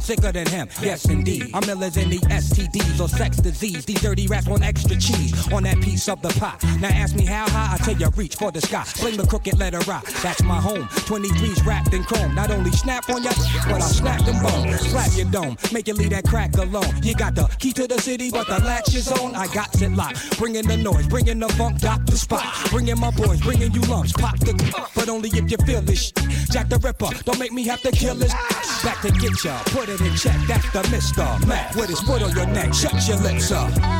Sicker than him. Yes, indeed. I'm ill as any STDs or sex disease. These dirty rats want extra cheese on that piece of the pie. Now ask me how high, I tell you reach for the sky. fling the crooked letter I. That's my home. 23's wrapped in chrome. Not only snap on ya, but I snap them bone, Slap your dome, make you leave that crack alone. You got the key to the city, but the latch is on. I got it locked. Bringing the noise, bringing the funk, Doctor the spot. Bringing my boys, bringing you lunch, pop the. But only if you feel this. Sh- Jack the Ripper, don't make me have to kill his back to get ya. Put it in check, that's the Mr. Mac with his foot on your neck. Shut your lips up.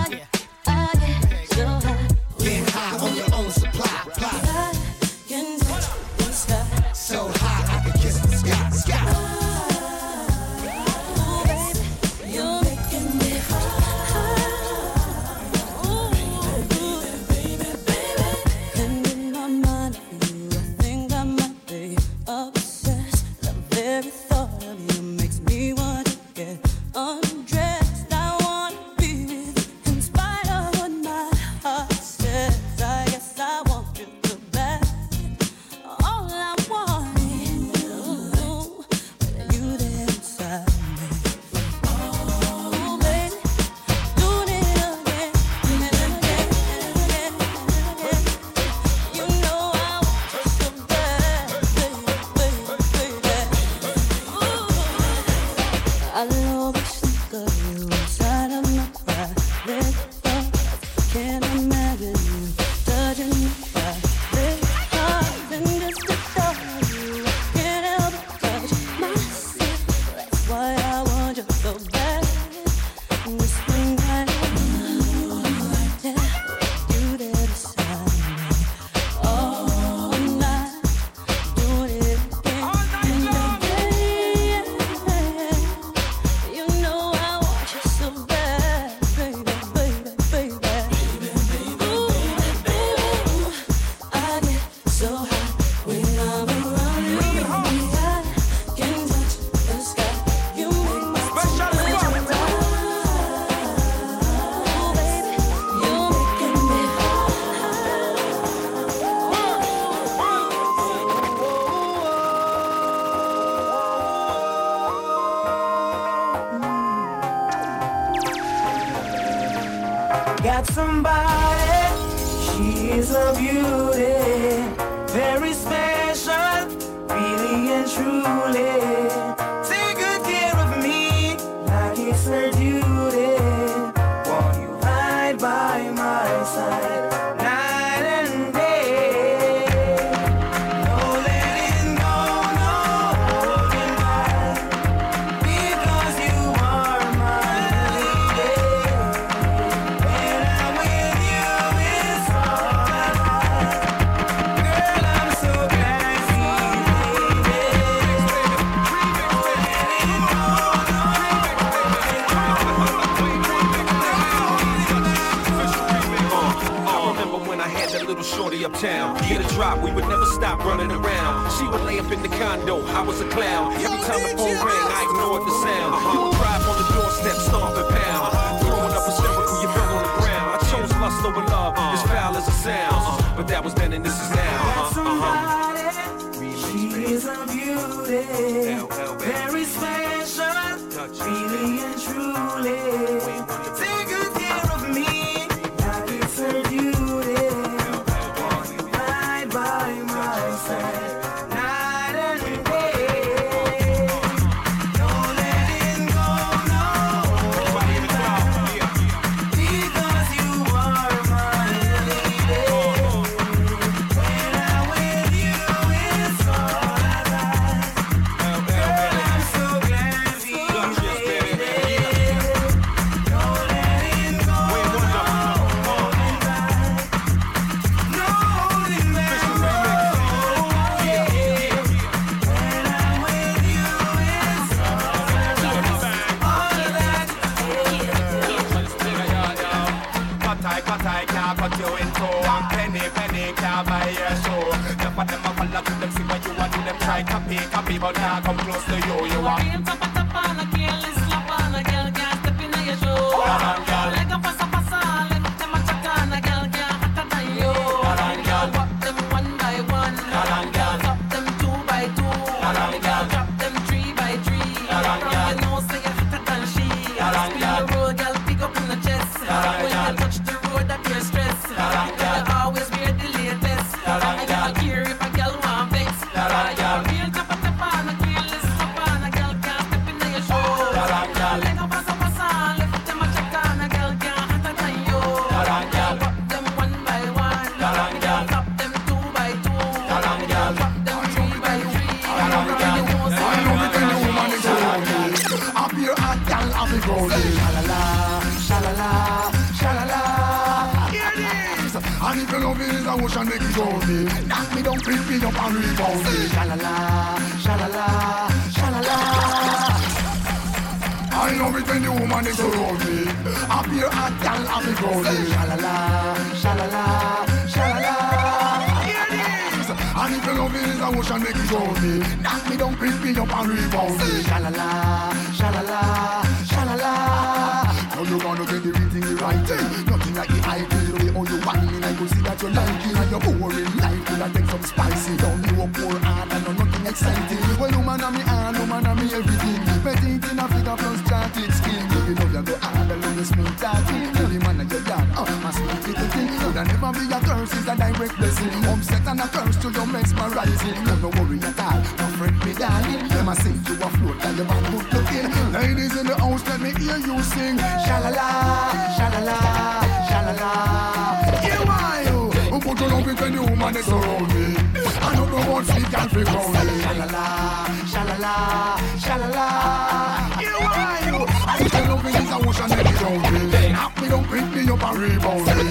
holy.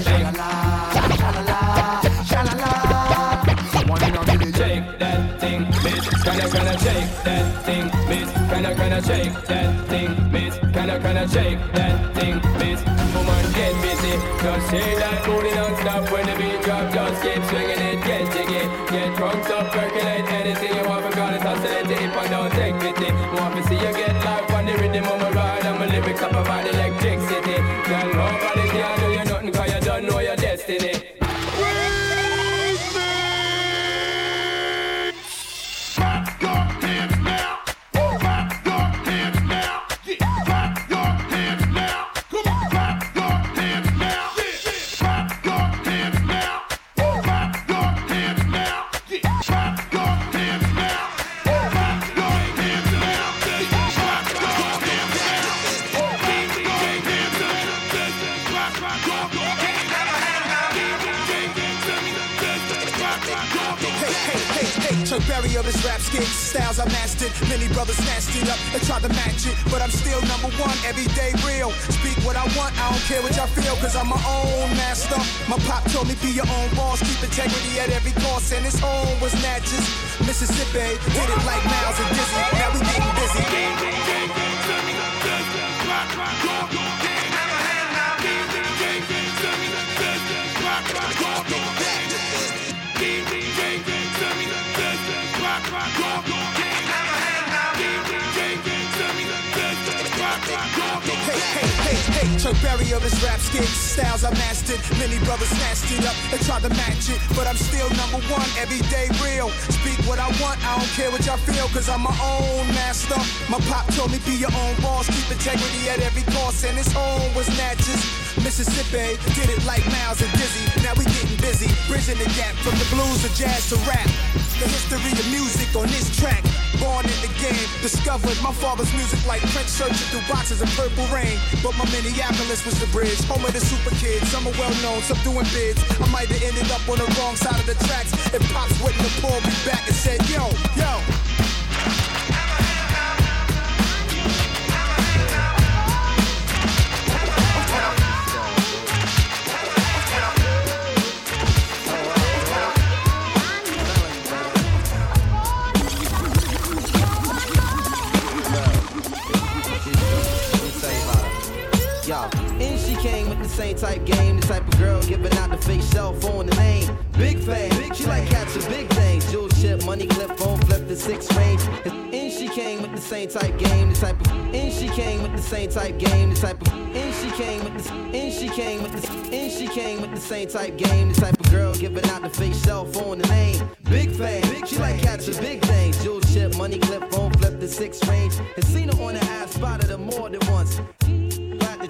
Shake that thing, miss. Kinda, kinda shake that thing, miss. Kinda, kinda shake that thing, miss. Kinda, kinda shake that thing, miss. Woman, get busy. Just shake that booty non-stop when the beat drop. Just keep swinging it, get jiggy. Get drunk, stop, percolate anything you want. Because it's oscillating if I don't take pity. Want to see you get life on the rhythm of my ride. And my lyrics up about electricity. it up and try to match it. But I'm still number one, everyday real. Speak what I want, I don't care what y'all feel, cause I'm my own master. My pop told me be your own boss, keep integrity at every cost, and his home was natchez. Mississippi, hit it like Miles and Dizzy. Now we getting busy. Rock, rock, rock. Berry of his rap skits, styles I mastered. Many brothers snatched it up and tried to match it, but I'm still number one, everyday real. Speak what I want, I don't care what y'all feel, cause I'm my own master. My pop told me be your own boss, keep integrity at every cost, and his home was Natchez. Mississippi did it like Miles and Dizzy. Now we getting busy, bridging the gap from the blues to jazz to rap. The history of music on this track. Born in the game, discovered my father's music like Prince searching through boxes of purple rain. But my Minneapolis was the bridge, home of the super kids. Some are well known, some doing bids. I might have ended up on the wrong side of the tracks if Pops wouldn't have pulled me back and said, Yo, yo. Yo, six range. And she came with the same type game, the type of. And she came with the same type game, the type of. And she came with the. And she came with the. And she came with the same type game, the type of girl giving out the fake cell phone the name. Big fan, she like catching big things. Jewel chip, money clip, phone flip, the six range. And seen her on the ass, spotted her more than once.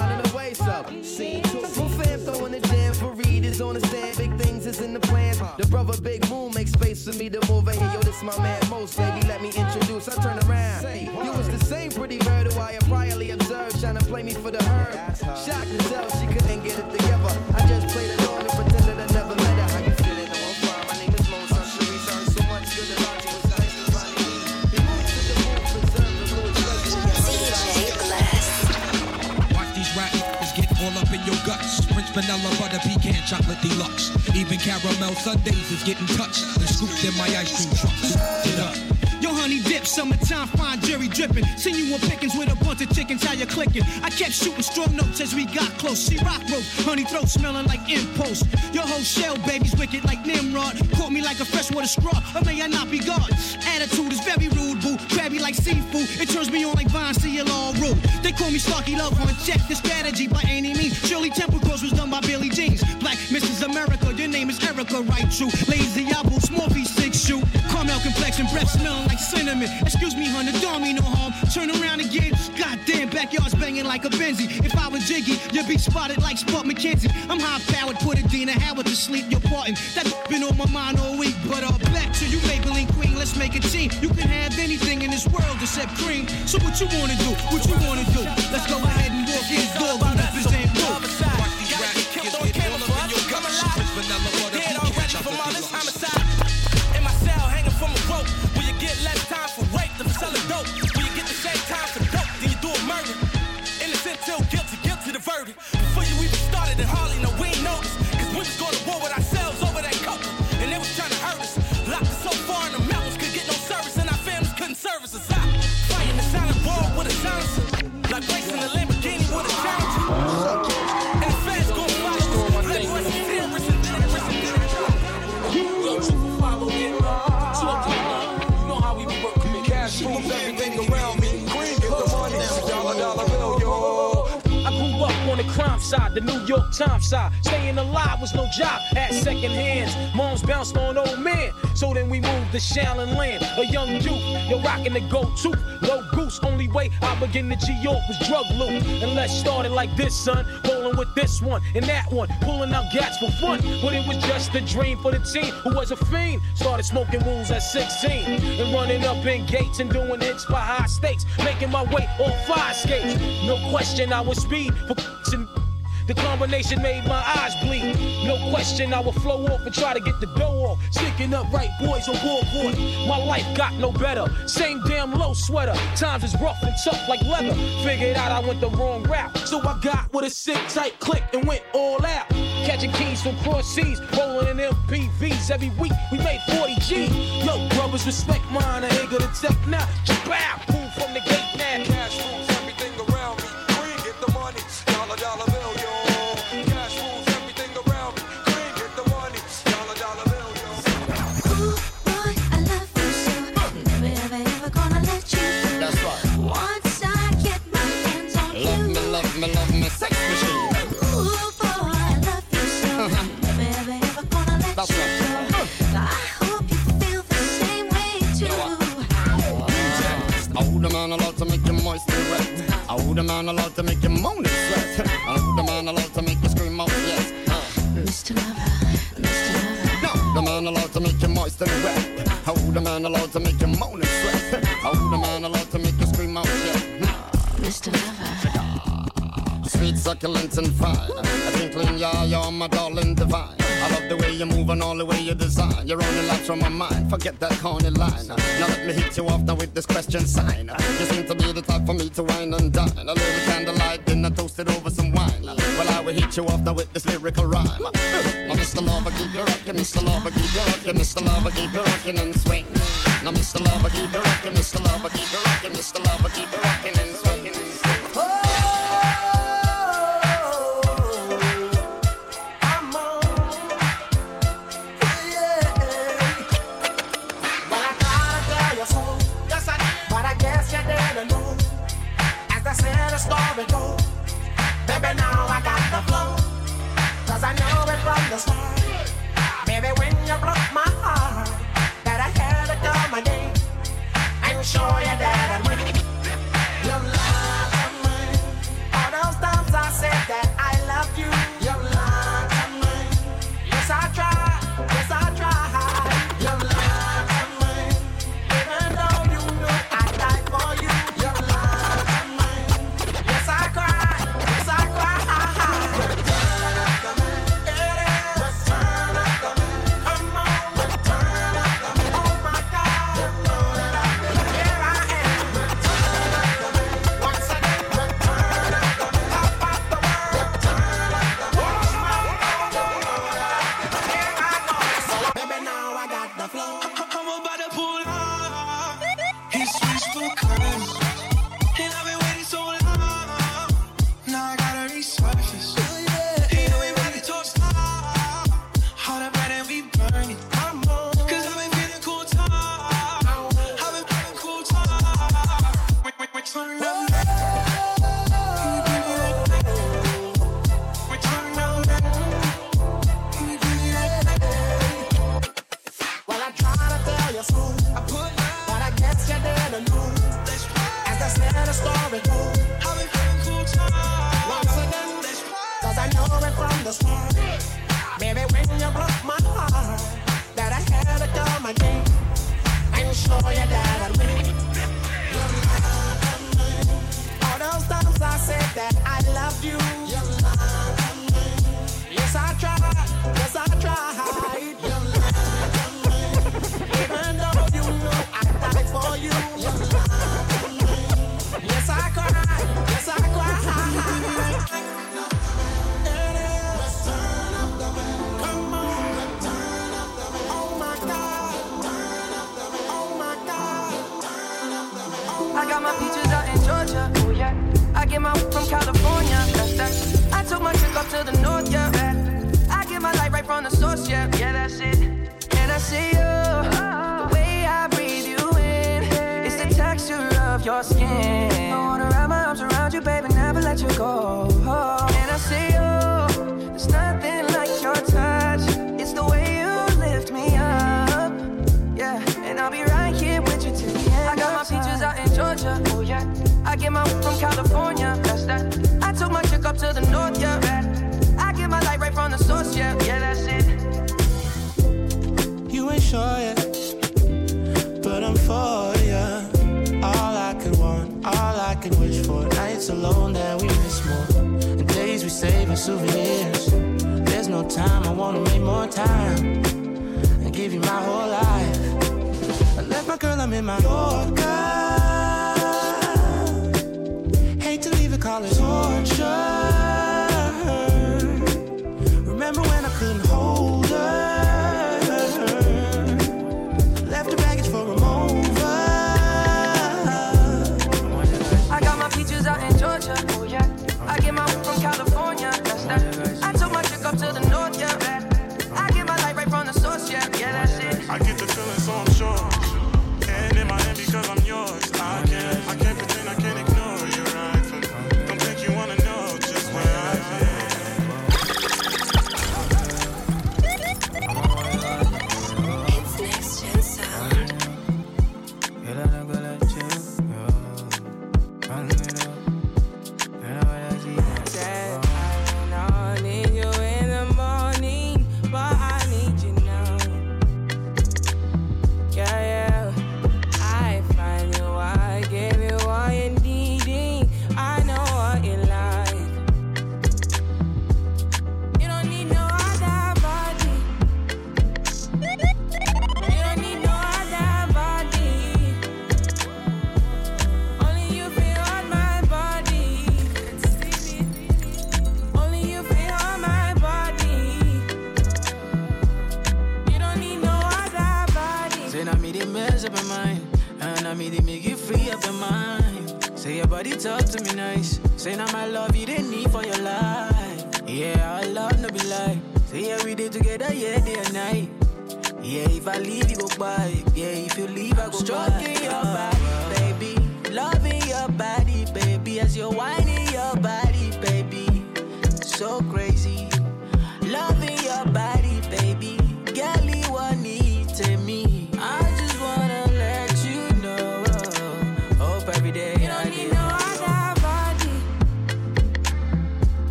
out of the waist up. Scene two. Fam throwing the jam for Reed is on the stand. Big things is in the plans. The brother Big Moon makes space for me to move in here. Yo, this my man Most, baby. Let me introduce. I turn around. You was the same pretty bird who I had priorly observed, trying to play me for the herd. Shocked to tell she couldn't get it together. I just played it vanilla, butter, pecan, chocolate deluxe. Even caramel sundaes is getting touched and scooped in my ice cream truck. It. Yo, honey dip, summertime, fine jerry dripping. Seen you on pickings with a bunch of chickens, how you clicking? I kept shooting strong notes as we got close. She rock rope, honey throat smelling like impost. Your whole shell, baby's wicked like Nimrod. Caught me like a freshwater straw, or may I not be God? Attitude is very rude, boo. Crabby like seafood, it turns me on like Vine, see you all rude. They call me Starky Love, check the strategy by any means. Shirley Temple Was Billy Jeans. Black Mrs. America, your name is Erica, right? True. Lazy apple, small piece, six shoe. Caramel complexion, breath smelling like cinnamon. Excuse me, honey, don't mean no harm. Turn around again. Goddamn, backyard's banging like a Benzie. If I was Jiggy, you'd be spotted like Spuds McKenzie. I'm high powered, put Adina Howard to sleep. You're parting. That been on my mind all week. But uh, back to you, Maybelline Queen. Let's make a team. You can have anything in this world except cream. So what you wanna do? What you wanna do? Let's go ahead side, the New York Times side. Staying alive was no job at second hands. Moms bounced on old men, so then we moved to Shaolin Land. A young youth, you're rocking the gold tooth. Low goose, only way I begin to G York was drug loot. And let's start it like this, son. Rolling with this one and that one, pulling out gats for fun. But it was just a dream for the team who was a fiend. Started smoking rules at 16 and running up in gates and doing hits for high stakes. Making my way on fire skates. No question, I was speed for and the combination made my eyes bleed. No question, I would flow off and try to get the dough off. Sticking up right boys on board. My life got no better. Same damn low sweater. Times is rough and tough like leather. Figured out I went the wrong route. So I got with a sick tight click and went all out. Catching keys from cross seas, rolling in MPVs every week. We made 40 G. Yo, brothers, respect mine. I ain't gonna tech now. Jab, boom from the gate. Borde man ha låtit mycket monisvett? Borde man ha låtit mycket scream och yes? Mr Lover, Mr Lover. Borde man ha låtit mycket moist and wet? Borde man ha låtit mycket monisvett? Borde man ha låtit mycket scream och yes? Mr Lover. Sweet succulent and fine. A twinkling, yeah, you're my darling divine. I love the way you move and all the way you design. You're on the from my mind. Forget that corny line. Now let me hit you off now with this question sign. You seem to be the type for me to wine and dine. A little candlelight, then I it over some wine. Well, I will hit you off now with this lyrical rhyme. Now, Mr. Lover, keep your rockin', Mr. Lover, keep your rockin', Mr. Lover, keep your rockin' and swing. Now, Mr. Lover, keep your rockin', Mr. Lover, keep your rockin', Mr. Lover, keep your rockin' and swing. you broke my heart that I had to call my name and show you that I'm.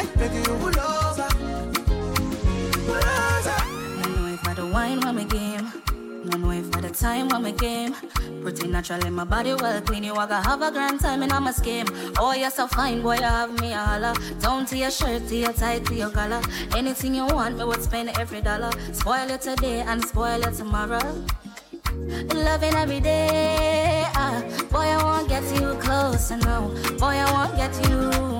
Like making you. Pull closer. No know if I the wine when me game. No know if I the time when me game. Pretty natural in my body well clean. You gotta have a grand time in my scheme. Oh, you're so fine, boy. You have me a holler. Down to your shirt, to your tight, to your collar. Anything you want, me would spend every dollar. Spoil it today and spoil it tomorrow. Loving every day. Ah, boy, I won't get you closer now. Boy, I won't get you.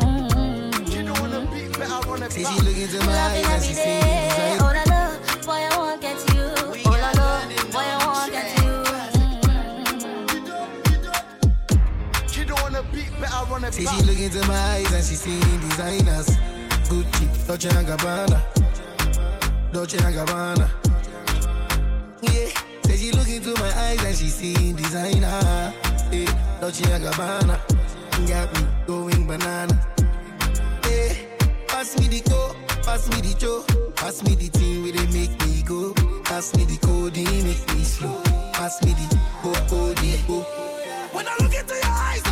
See she look into my eyes and she sees day. La la, boy I won't get you. La la, boy I won't get you. She don't wanna beat, but I wanna See she look into my eyes and she seeing designers. Gucci, Dolce and Gabbana. Dolce and Gabbana. Yeah, say she look into my eyes and she seeing designer. Yeah, Dolce and Gabbana. Got me going banana. Yeah, pass me the co, pass me the cho Pass me the thing where they make me go. Pass me the codeine, make me slow. Pass me the coco, the co oh. When I look into your eyes,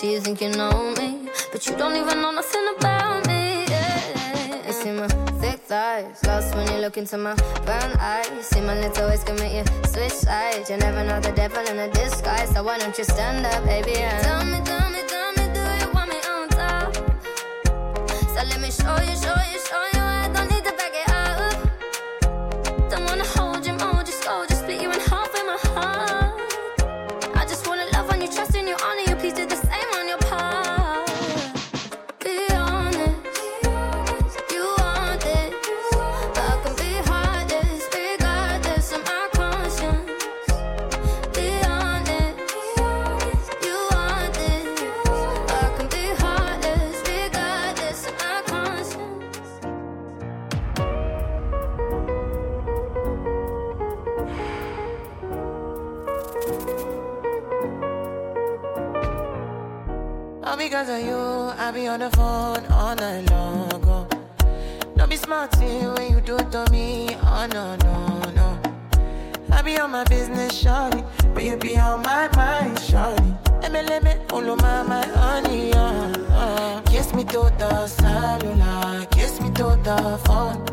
You you think you know me, but you don't even know nothing about me. Yeah, you see my thick thighs, lost when you look into my brown eyes. See my little ways make you switch sides. You never know the devil in a disguise, so why don't you stand up, baby? Tell me, tell me, tell me, do you want me on top? So let me show you, show you, show you. On the phone all night long. Oh. Don't be smart when you do it to me. Oh no, no, no. I be on my business, shawty. But you be on my mind, shawty. Let me, follow my, my honey, uh, uh. Kiss me to the cellular, kiss me to the phone.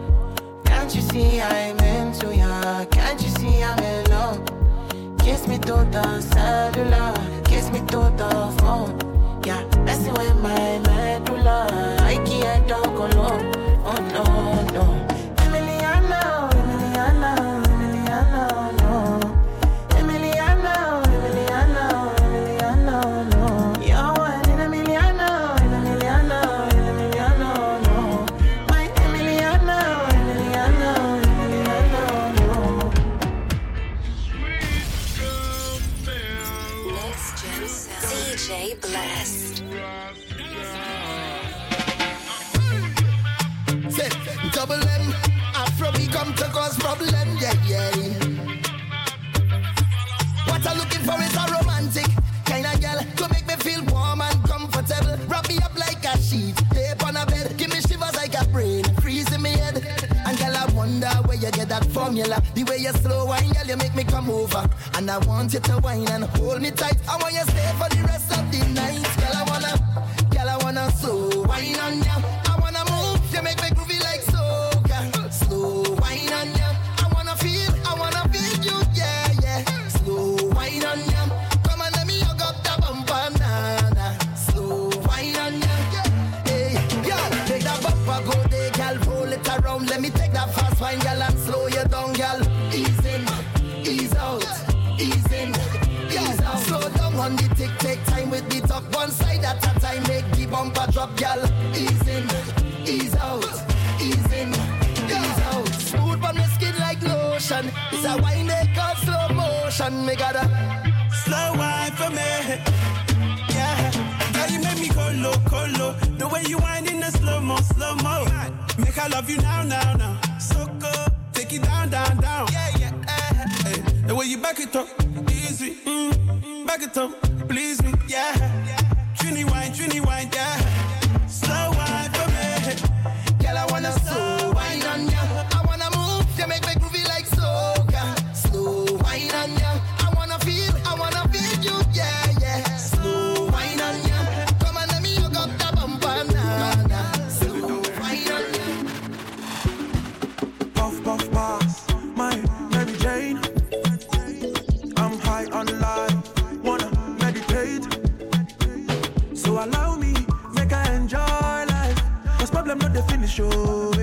Can't Can't you see I'm into ya? Can't you see I'm in love? Kiss me to the cellular, kiss me to the phone. Yeah, messing with my medulla. I can't talk alone. Oh no, come to cause problem, yeah, yeah. What I'm looking for is a romantic kind of girl to make me feel warm and comfortable. Wrap me up like a sheet, tape on a bed, give me shivers like a brain, freeze in me head. And girl, I wonder where you get that formula. The way you slow wine, girl, you make me come over. And I want you to wine and hold me tight. I want you stay for the rest of the night. Girl, I wanna, girl, I wanna slow wine on ya. I wanna move, you make me fast wine, girl, and slow you down, girl. Ease in, ease out, ease in, ease out. Slow down on the tick, take time with the talk. One side at a time, make the bumper drop, girl. Ease in, ease out, ease in, ease out. Smooth on the skin like lotion. It's a wine they call slow motion. Me gotta Slow wine for me. Yeah. Girl, you make me colo, colo. The way you whine in the slow mo, slow mo. Make I love you now, now, now. So good. Take it down, down, down. Yeah, yeah. eh, eh. The way you back it up, easy. Mm, back it up, please me. Yeah. Trini wine, Trini wine, yeah. Slow wine for me. Girl, I wanna slow 秀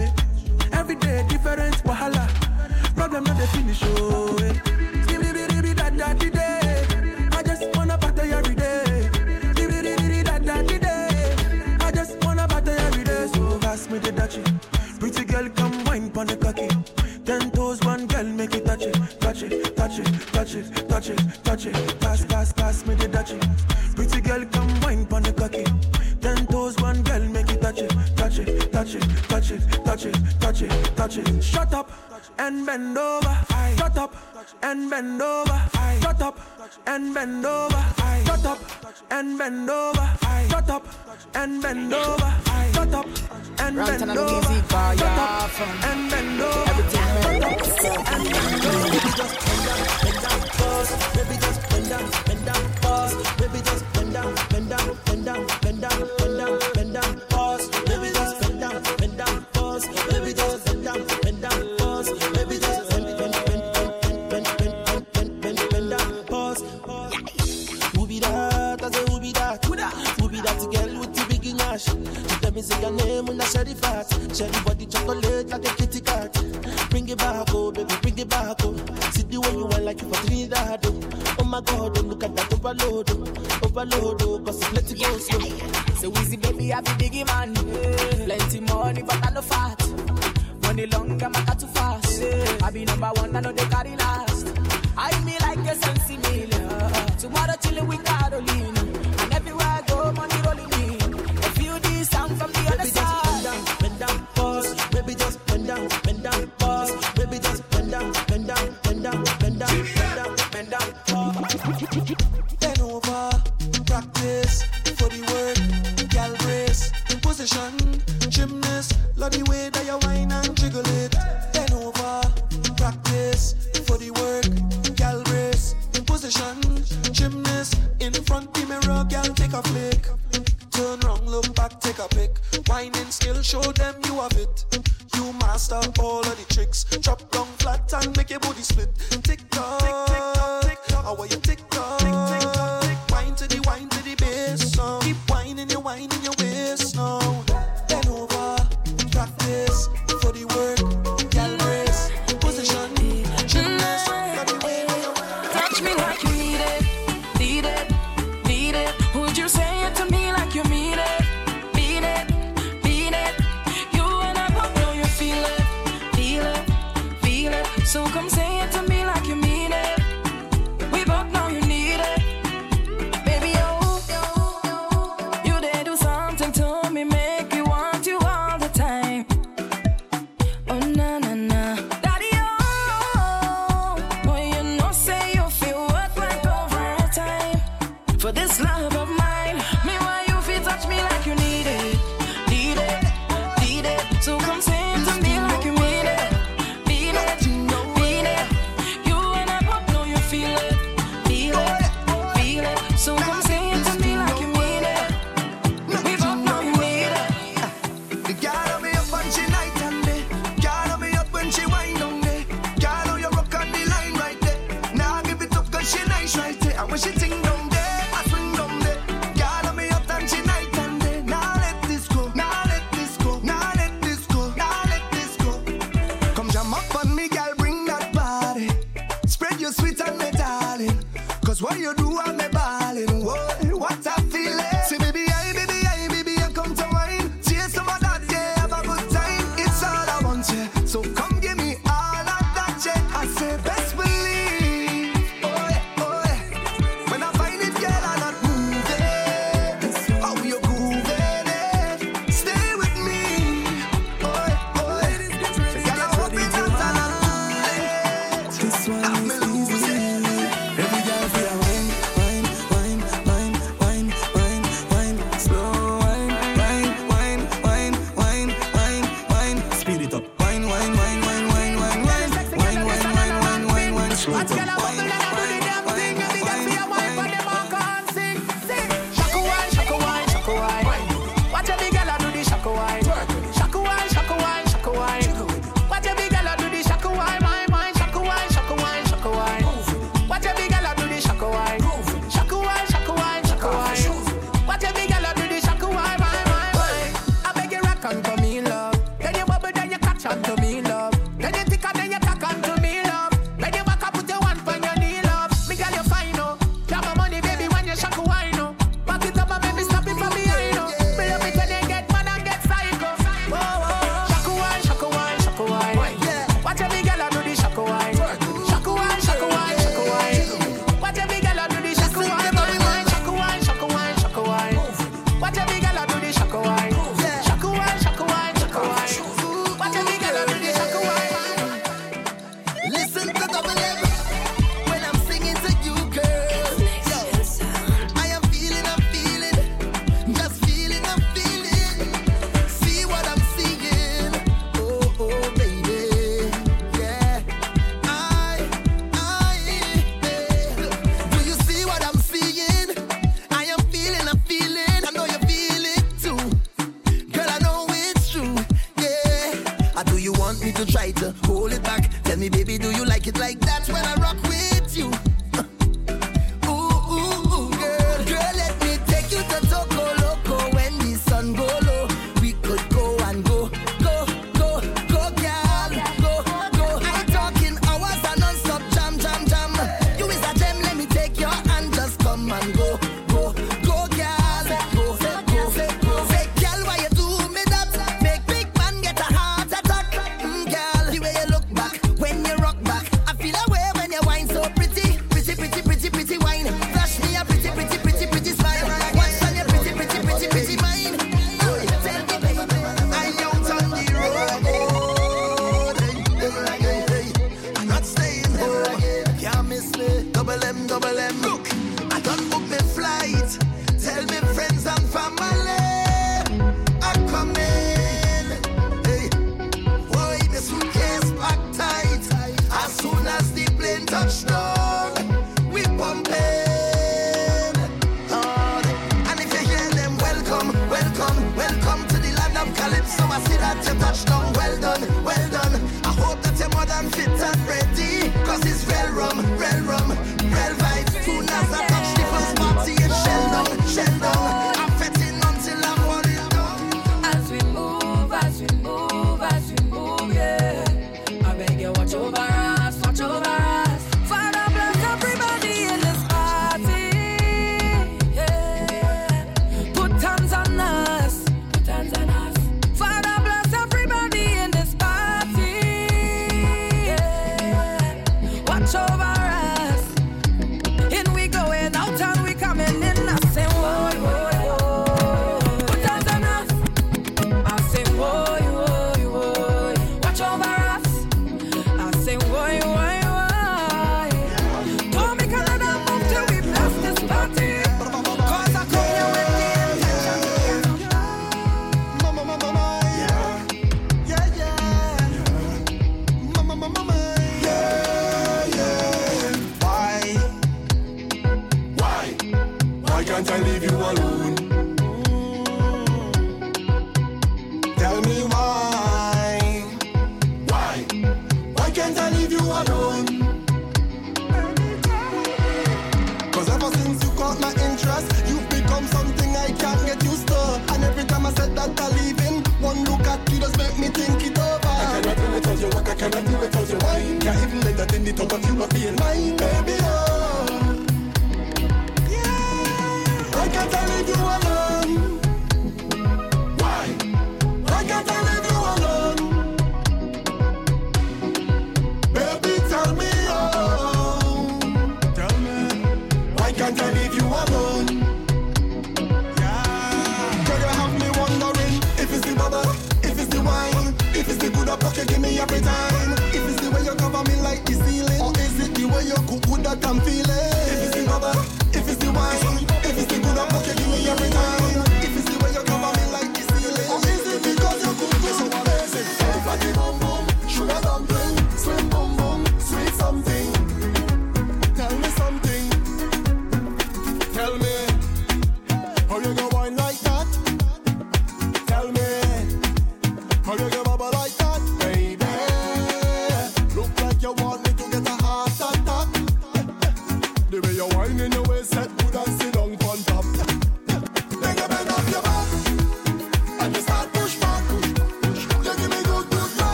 Shut up and bend over. Shut up and bend over. Shut up and bend over. Shut up and bend over. Shut up and bend over. Shut up and bend over. go easy for Shut up and bend over. everything. Shut up and bend over. Baby, just bend down, bend down, pause. Baby, just bend down, bend down, bend down, bend down, bend down, bend down, pause. Share chocolate like a kitty cat. Bring it back, oh baby, bring it back, oh. See the way you want like you for Trinidad, oh. Oh my God, oh, look at that overload, oh. Overload, oh, cause it's let it go slow. So easy, baby, I be biggie man. Plenty money, but I no fat. Money long, I'm a too fast. I be number one, I know they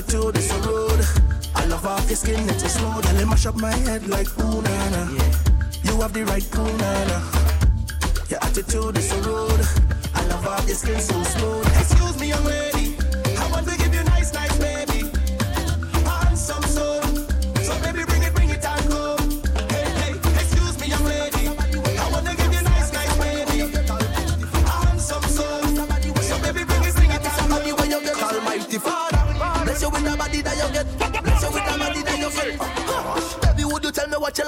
attitude, it's so rude. I love off your skin, it's so smooth. I let mash up my head like punana. Yeah. You have the right punana. Your attitude is so rude. I love how your skin so smooth. Excuse me, young lady.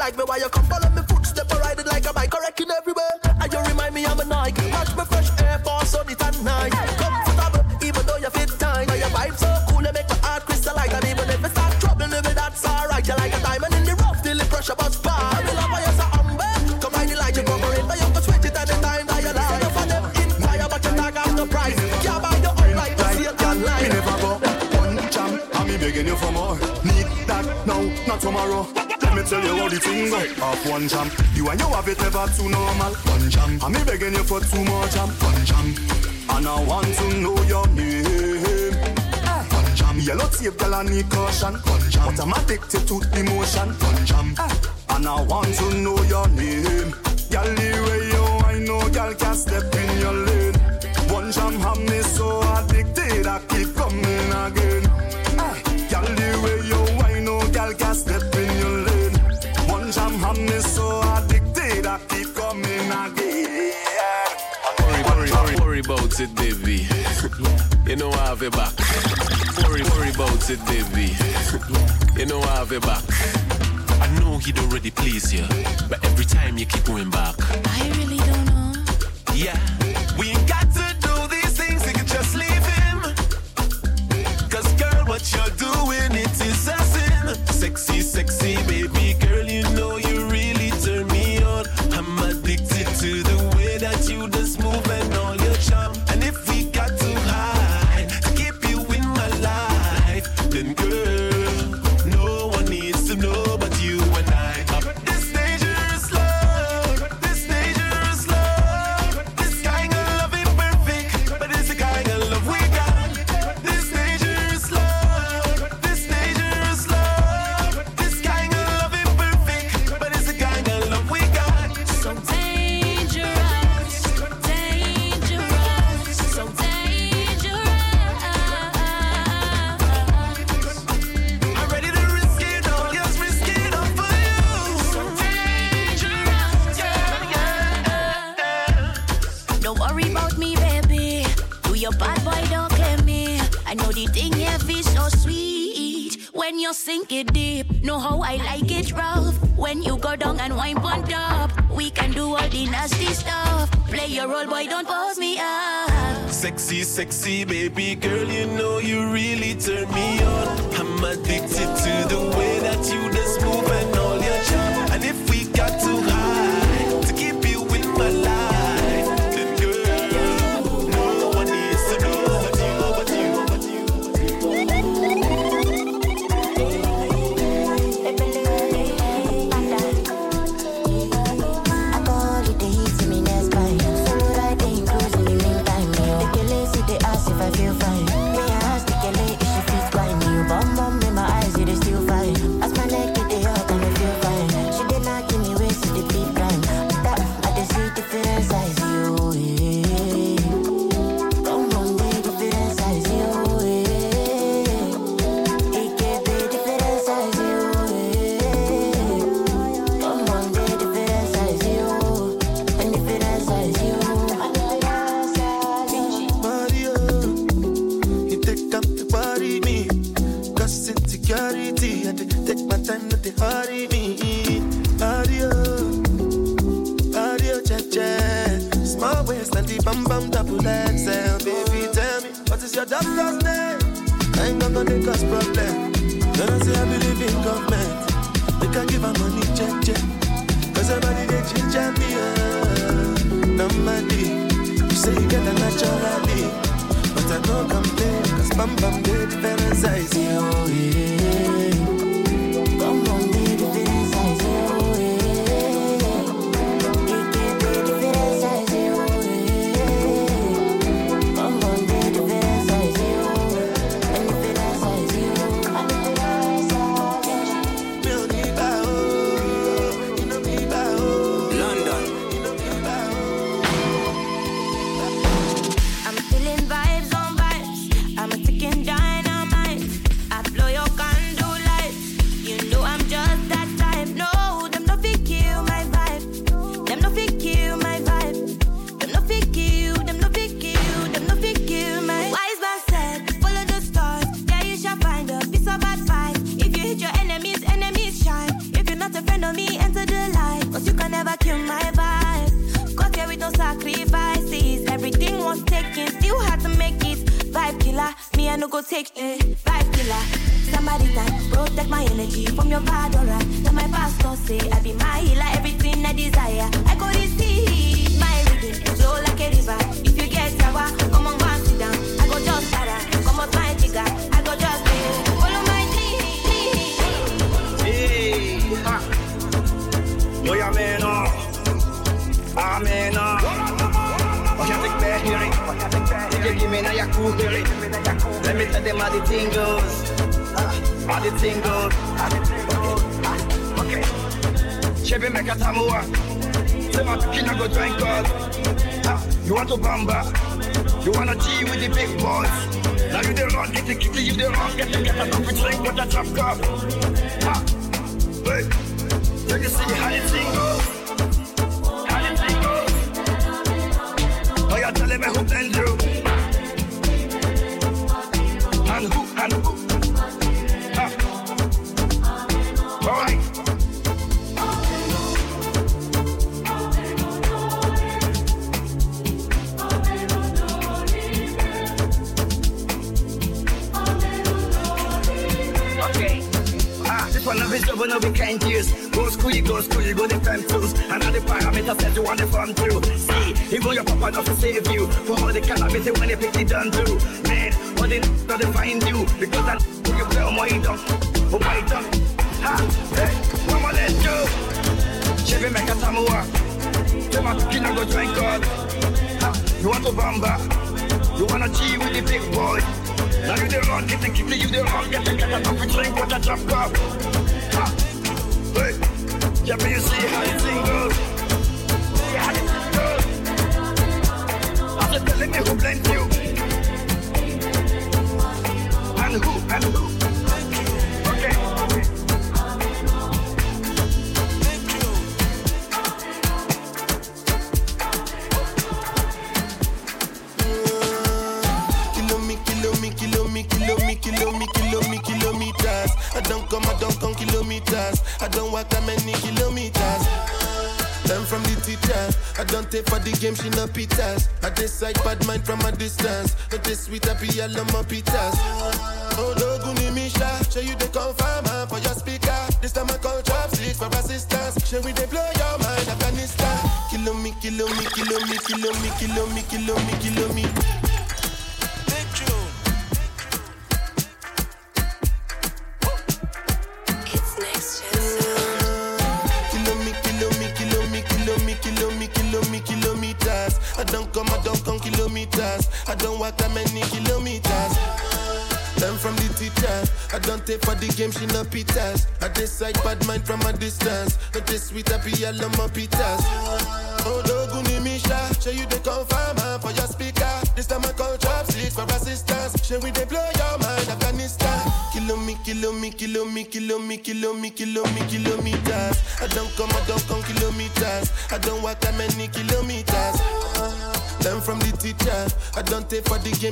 like me? Why you come follow me footstep? I ride it like a bike, wrecking everywhere. And you remind me I'm a Nike. Match me fresh air force on it at night. Comfortable, even though you fit tight. Now your vibe so cool, you make my heart crystallize. And even if it's start trouble, if that's alright. You're like a diamond in the rough, till the pressure bust by. I love how you so humble. Come ride it like you're covering, but you can switch it at the time that you like. Enough of them in fire, but you tag off the price. Can't buy your own life, you see it online. Me never go one jam, I'm begging you for more. Need that now, not tomorrow the thing go one jam. You and you have it ever too normal. One jam. And me begging you for two more jam. One jam. And I want to know your name. One jam. Yellow tape girl I need caution. One jam. But I'm addicted to emotion One jam. And I want to know your name. Girl the way you I know girl can step in your lane. One jam have me so have it back. Worry, worry about it, baby. you know I have your back. I know he don't really please you, but every time you keep going back. I really don't know. Yeah. sexy baby girl, you know you really turn me on. me up. You say you get naturally, but I don't complain, cause bam bam, they different size, oh yeah.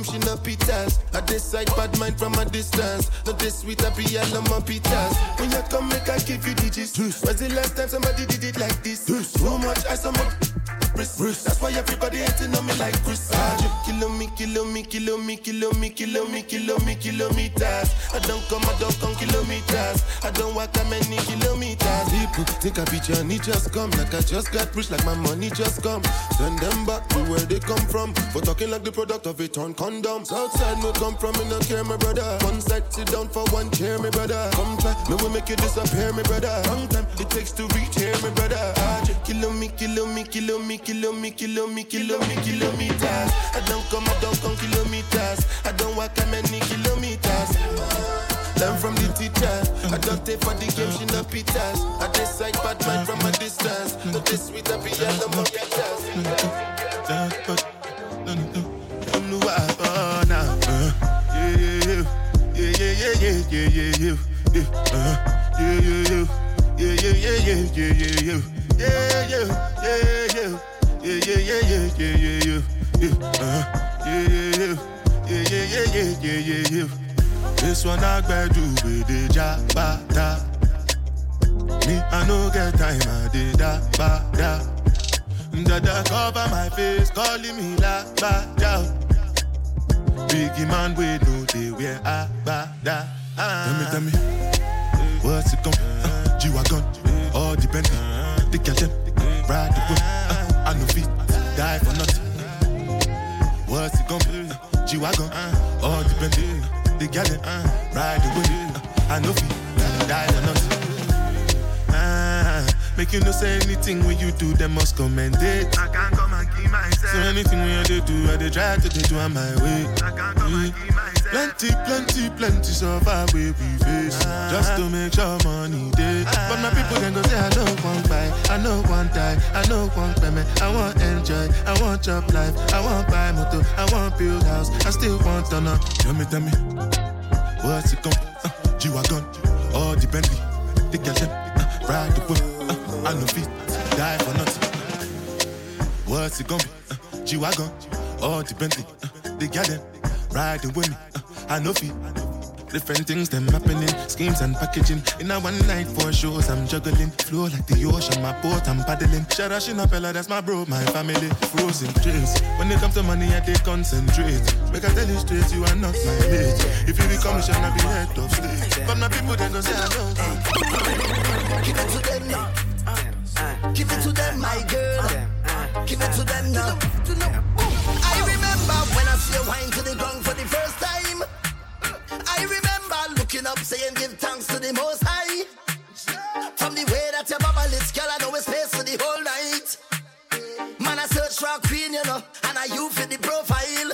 She no pitas. I decide bad mind from a distance. Not this sweet, I be all on my pitas. When you come, make I give you digits. When's the last time somebody did it like this? Too much I on my wrist. That's why everybody hating on me like Chris. Ah, Kilo me, kilo me, kilo me, kilo me, kilo me, kilo me, kilometers. I don't come, I don't come kilometers. I don't walk that many kilometers. People think I be Johnny just come, like I just got rich, like my money just come. Send them back to where they come from. For talking like the product of a torn condom. Southside no come from, me no care, my brother. One side, sit down for one chair, my brother. Come try, me will make you disappear, my brother. Long time it takes to reach here, my brother. Ah, Kilo me, kilo me, kilo me, kilo me, kilo me, kilo kilometers. I don't come, I don't come kilometers. I don't walk that many kilometers. Learn from the teacher. I don't take for the game, she no pitas. I decide bad mind from a distance. Not this sweet, I be on my pitas. I'm the wild, oh, now. Uh, yeah, yeah, yeah, yeah, yeah, yeah, yeah, yeah, yeah, yeah, uh, yeah, yeah, yeah, yeah, yeah, yeah, yeah, yeah, yeah, yeah, yeah, yeah, yeah, yeah, yeah, yeah, yeah, yeah, yeah, yeah, uh, yeah, yeah, yeah, yeah, yeah, yeah, yeah, yeah, yeah. This one I better do with the jabata. Me, I no get time, I did that, ba, da. Dada cover my face, calling me la, ba, da. Biggie man, we know they wear a, ba, da. Tell me, tell me, what's it come? Uh, G-Wagon, all depend. The girl them, ride the whip. Uh, I no fit, die for nothing. What's it come? Uh, G-Wagon, all depend. The girl them, ride the. Uh, I no fit, die for nothing. Ah, make you no say anything when you do, them must commend it. I can't come and keep myself. So anything when you do, I they try to they do on my way. I can't come and keep myself. Plenty, plenty, plenty survive where we face. Just to make sure money day But my people then go say I know one buy I know one die, I know one payment. I want enjoy, I want job life I want buy motor, I want build house. I still want to know Tell me, tell me What's it gon' uh, G-Wagon Or the Bentley The them uh, Ride the whip I know feet Die for nothing What's it gonna be uh, G-Wagon Or the Bentley uh, The girl them Riding with me uh, I know feet Different things them happening, schemes and packaging. In a one night for shows, I'm juggling. Flow like the ocean, my boat, I'm paddling. Shout out Shinapella, that's my bro, my family. Frozen dreams. When it comes to money, I they concentrate. Make I tell you straight, you are not my mate. If you become a shall I be head of state. But my people, they go say I know. Give it to them now. Give it to them, my girl. Give it to them now. I remember when I see you wine to the ground for the first time. I remember looking up saying give thanks to the most high. From the way that your baba lips, girl, I know it's space for the whole night. Man, I search for a queen, you know, and I you fit the profile.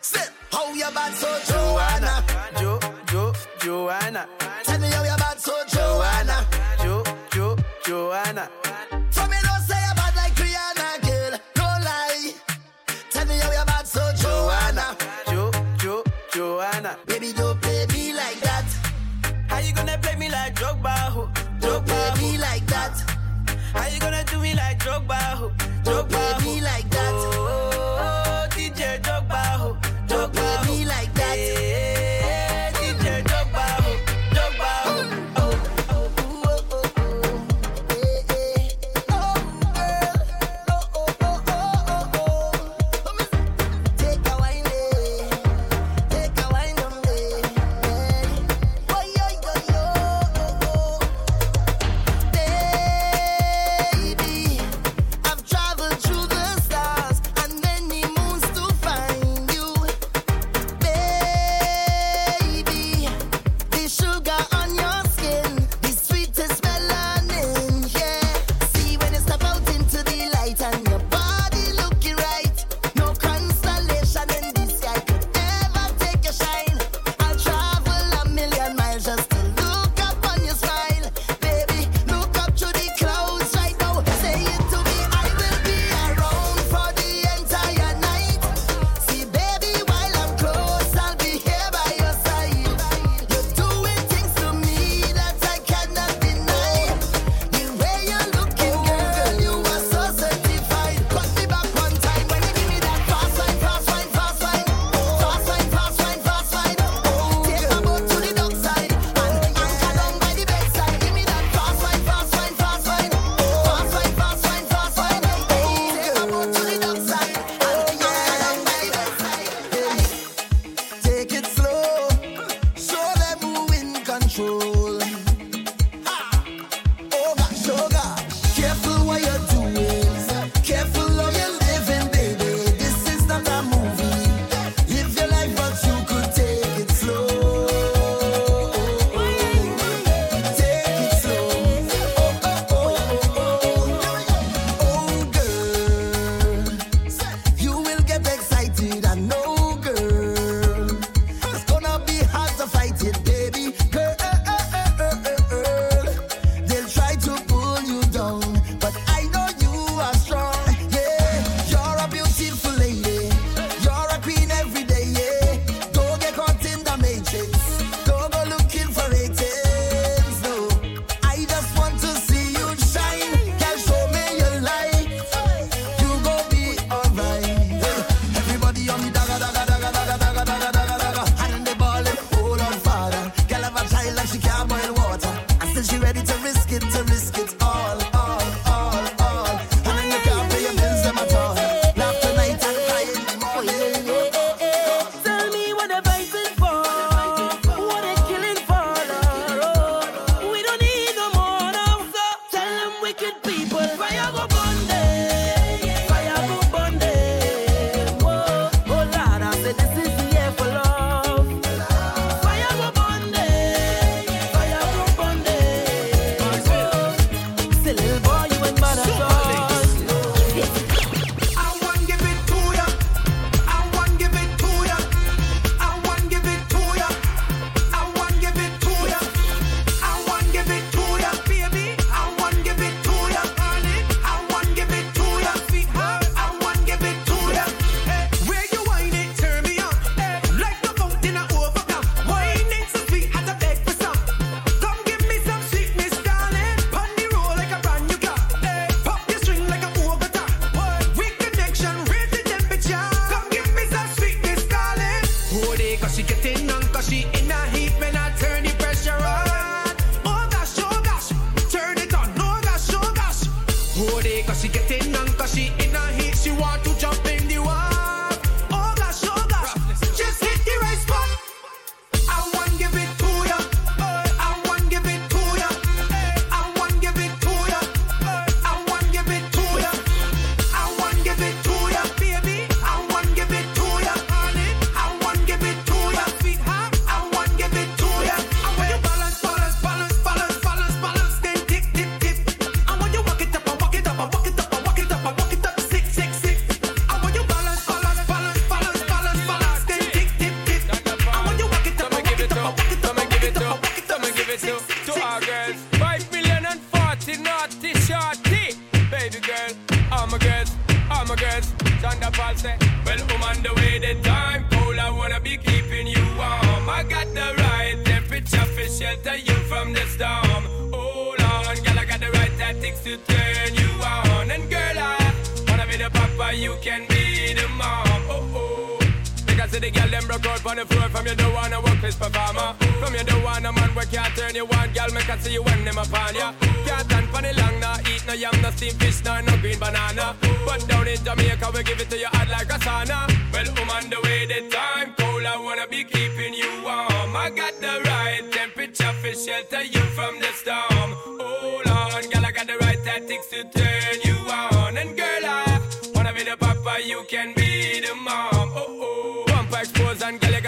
Say, how you bad so Joanna? Jo, Jo, Joanna. Joanna. For me, don't say you bad like Rihanna, girl. No lie. Tell me how you bad so Joanna. Jo, Jo, Joanna. Baby, don't play me like that. How you gonna play me like Drogba? ho? Don't play me like that. How you gonna do me like Drogba? ho? Don't play me like that. Oh,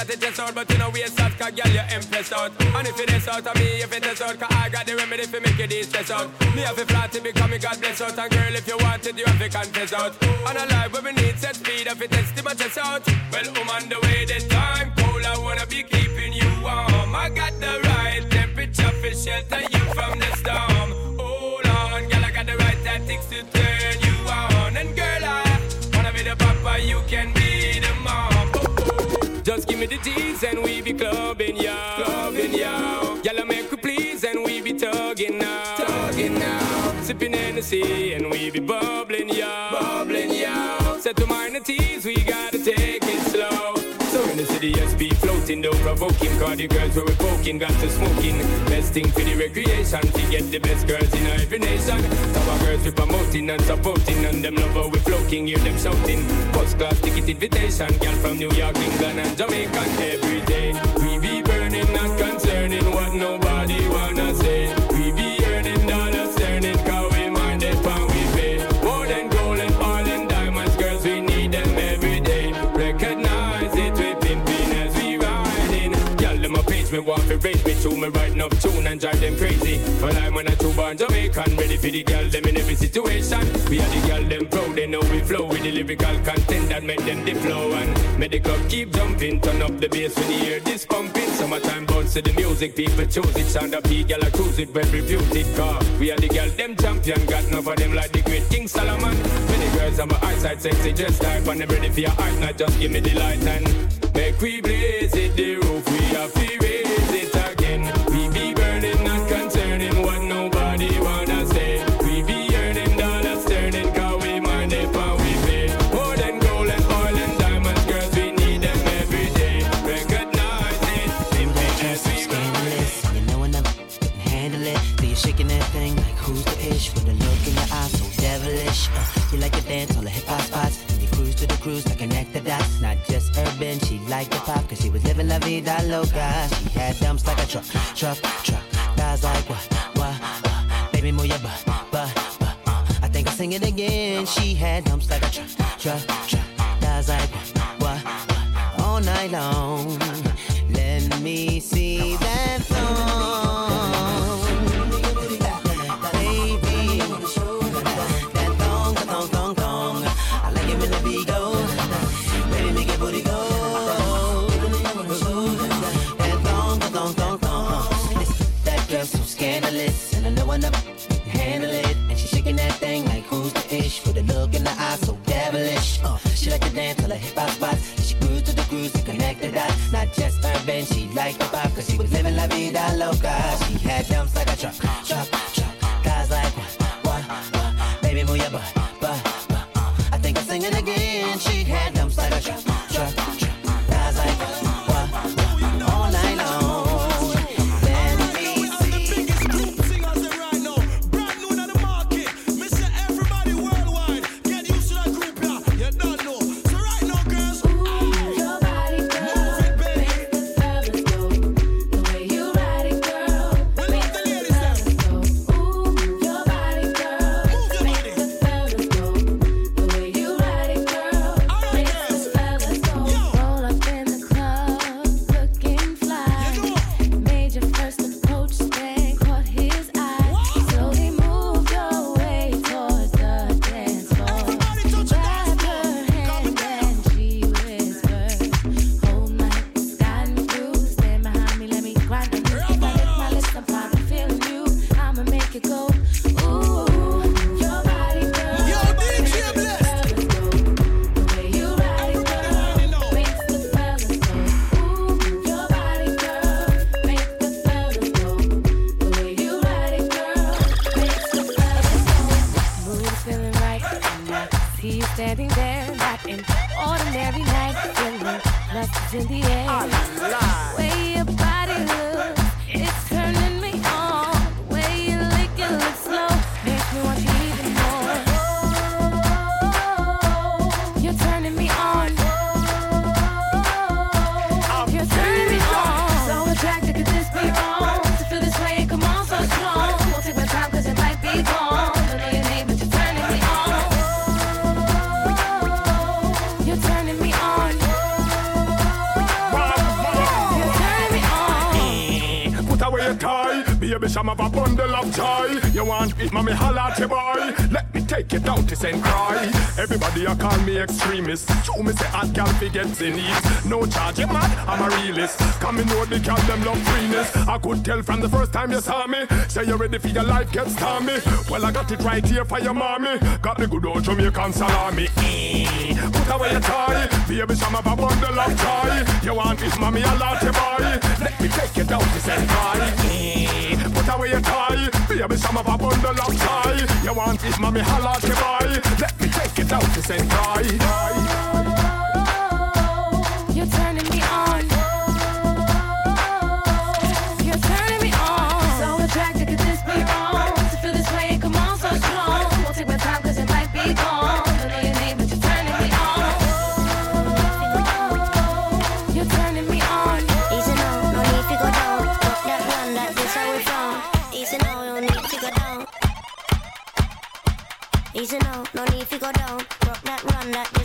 got it test out But you know we out, cause girl, you impressed out. And if it is out of me, if it is out Cause I got the remedy for make it stress out. Me have a flat to become me God bless out. And girl, if you want it, you have to confess out. And a life where we need set speed If it to my chest out. Well, I'm on the way, the time cold I wanna be keeping you warm. I got the right temperature for shelter you from the storm. Hold on, girl, I got the right tactics to turn you on. And girl, I wanna be the papa, you can be the just give me the G's and we be clubbing, yeah. Clubbing, yeah. Y'all make we please and we be tugging now. Tugging now. Sipping Hennessy and we be bubbling, yeah. Bubbling, yeah. Set to minor teas, we gotta take the SB floating, though provoking. Cause the girls we poking, got to smoking. Best thing for the recreation, to get the best girls in every nation. Our girls we promoting and supporting, and them love how we floating, hear them shouting. First class ticket invitation, girl from New York, England, and Jamaica every day. We be burning, not concerning what nobody wanna say. Me want to raise me to me writing up tune and drive them crazy. But I'm when I two born Jamaican, ready for the girl them in every situation. We are the girl them proud, they know we flow with the lyrical content that make them the flow and make the club keep jumping. Turn up the bass when you hear this pumping. Summertime bounce to the music, people choose it. Sound up, girl I cruise it, well reputed car. We are the girl them champion, got enough of them like the great King Solomon. Many girls on my eyesight sexy, just type and I'm ready for your heart, not just give me the light and make we blaze it. The roof we have to you like to dance on the hip hop spots. And you cruise to the cruise to connect the dots. Not just urban, she liked the pop cause she was living la vida loca. She had dumps like a truck, truck, truck. Thighs like what, what, what. Baby, move your butt, butt, butt. Uh, I think I'll sing it again. She had dumps like a truck, truck, truck. Thighs like what, what, what. All night long. Let me see that wanna handle it. And she's shaking that thing like who's the ish? With a look in the eye so devilish. Uh, she like to dance till her hip hop spots. And she grew to the cruise to connect that. Not just urban, she like the pop. Cause she was living la vida loca. She had dumps like a truck. it, mommy holla at boy. Let me take you down to St. Croix. Everybody I call me extremist. Show me say hot can't forget the needs. No charge, man. I'm a realist. Come in with the gal, them love freeness. I could tell from the first time you saw me. Say you're ready for your life, get stormy. Well, I got it right here for your mommy. Got the good old Jamaican salami. Mm. Put away your toy. Baby, some of a bundle of joy. You want this mommy a you boy? Let me take you down this enjoy. Eh, put away your toy. Baby, some of a bundle of joy. You want this mommy a you boy? Let me take you down this enjoy. down, broke, not run, not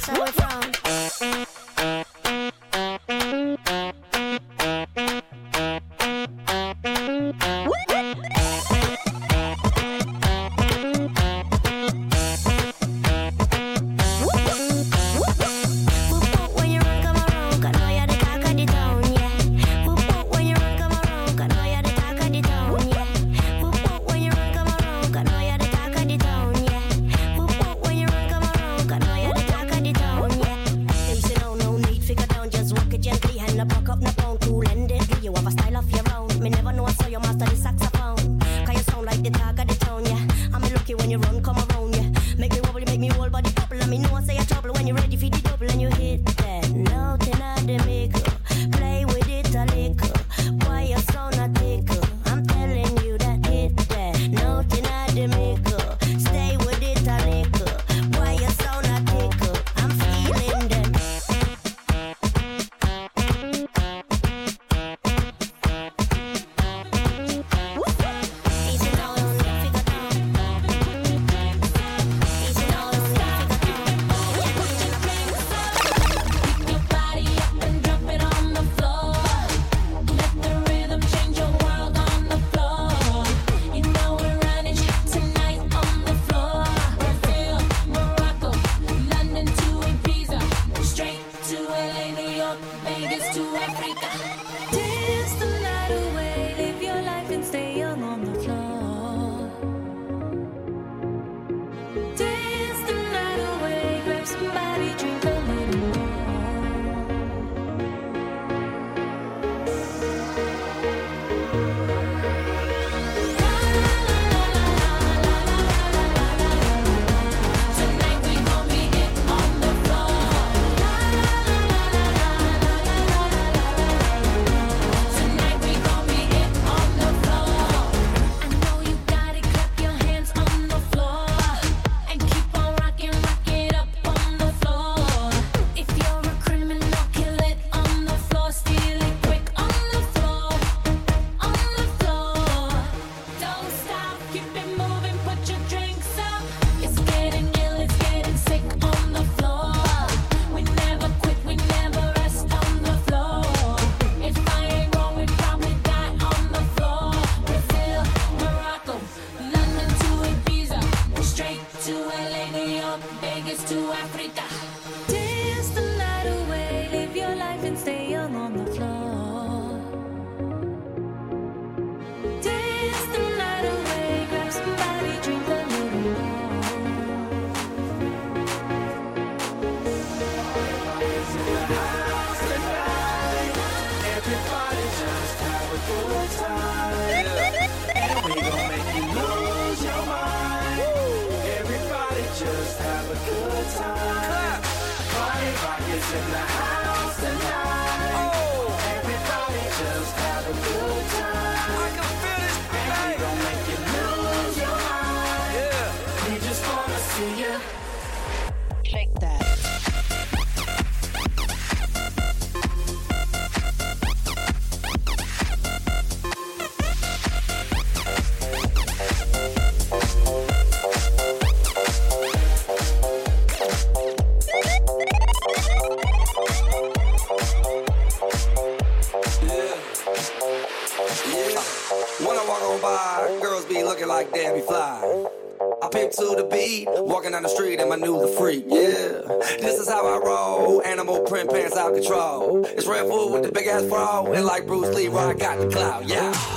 To the beat, walking down the street and my new the freak. Yeah, this is how I roll. Animal print pants out control. It's Redfoo with the big ass bra, and like Bruce Lee, I got the clout. Yeah.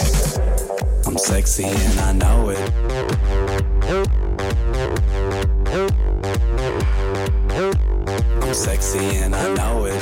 I'm sexy and I know it. I'm sexy and I know it.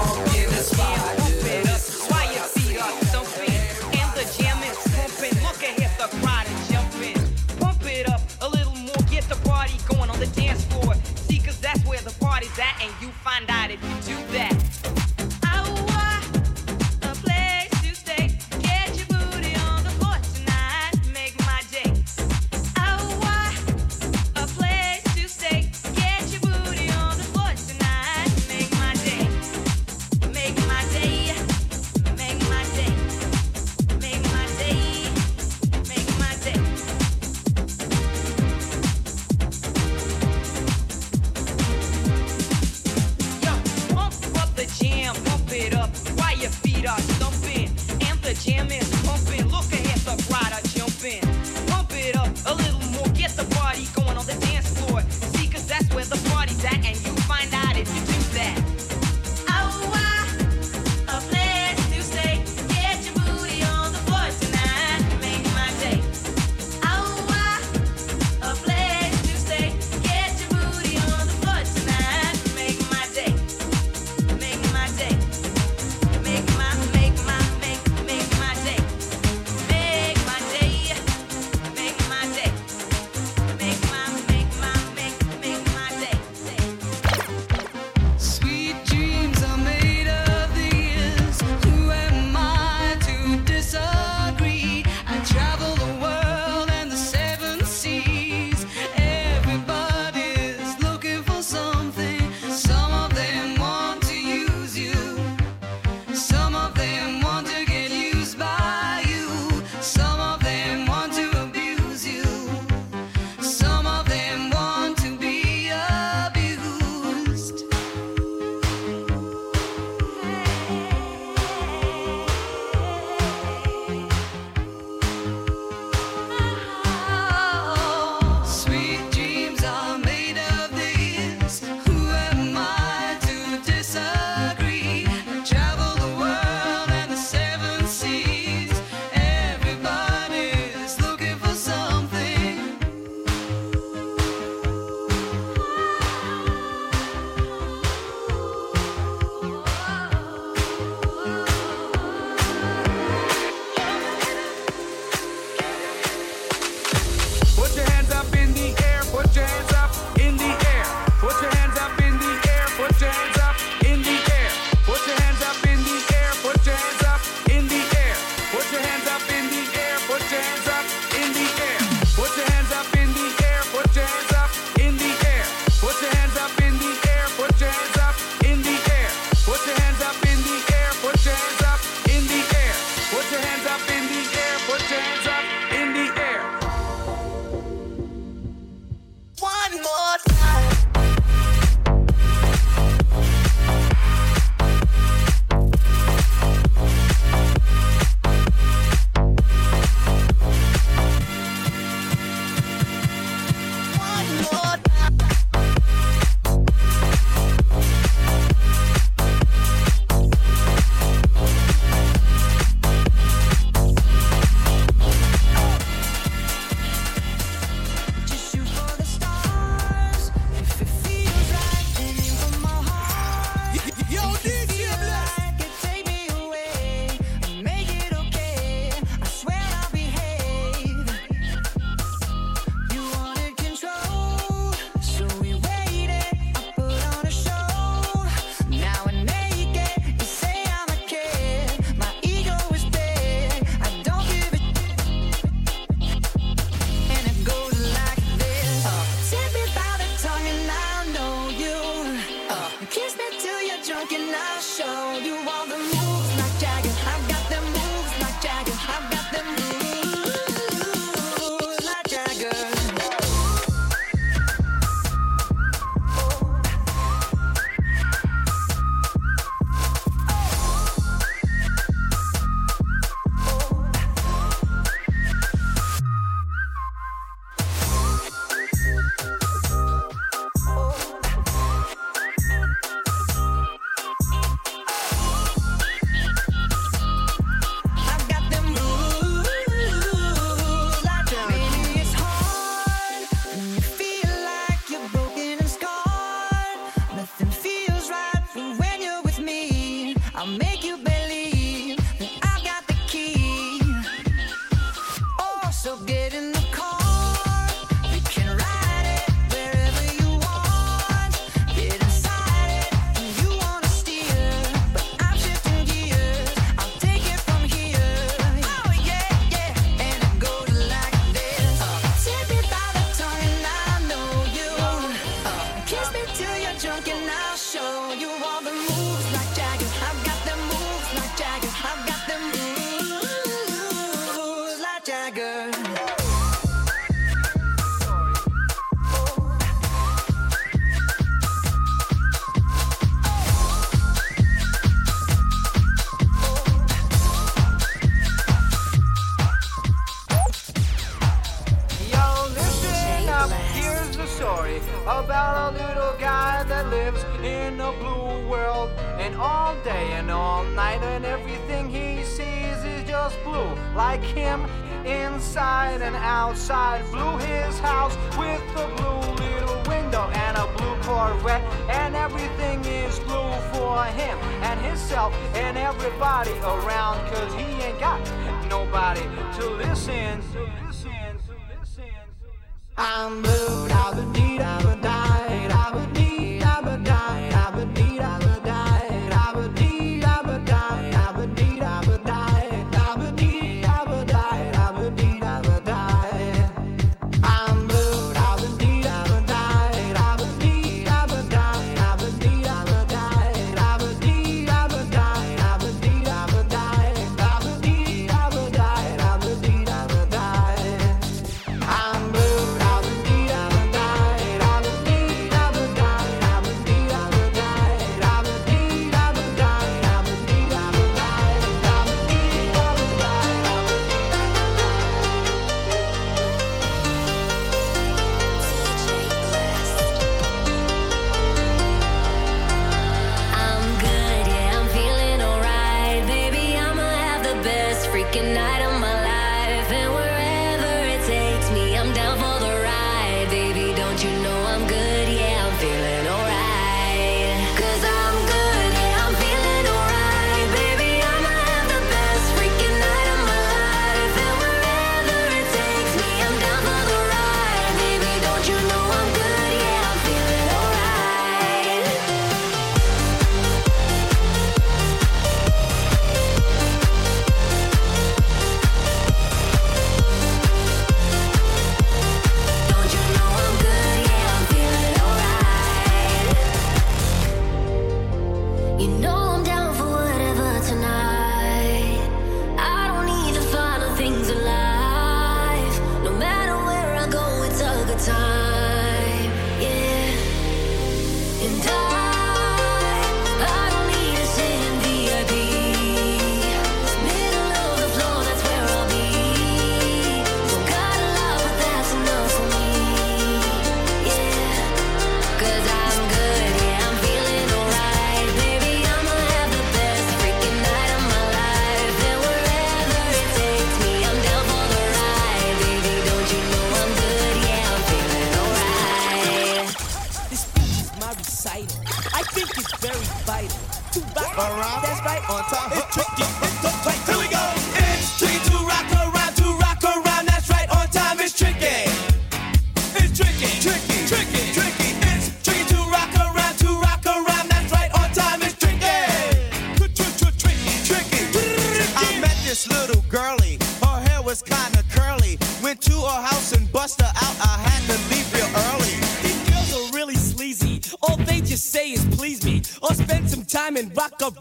in the spot. Why your feet are thumping and the jam is pumping? Look ahead, the crowd is jumping. Pump it up a little more, get the party going on the dance floor. See, cause that's where the party's at, and you find out if you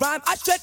rhyme. I said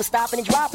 was stopping and dropping.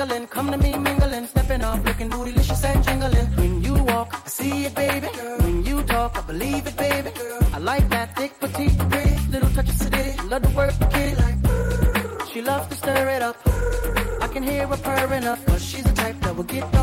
tingling. Come to me, mingling. Stepping off, looking bootylicious and jingling. When you walk, I see it, baby. When you talk, I believe it, baby. I like that thick, petite, pretty. Little touch of city. Love to work the kitty like. She loves to stir it up. I can hear her purring up. But she's the type that will get the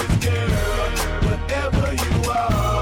girl, whatever you are.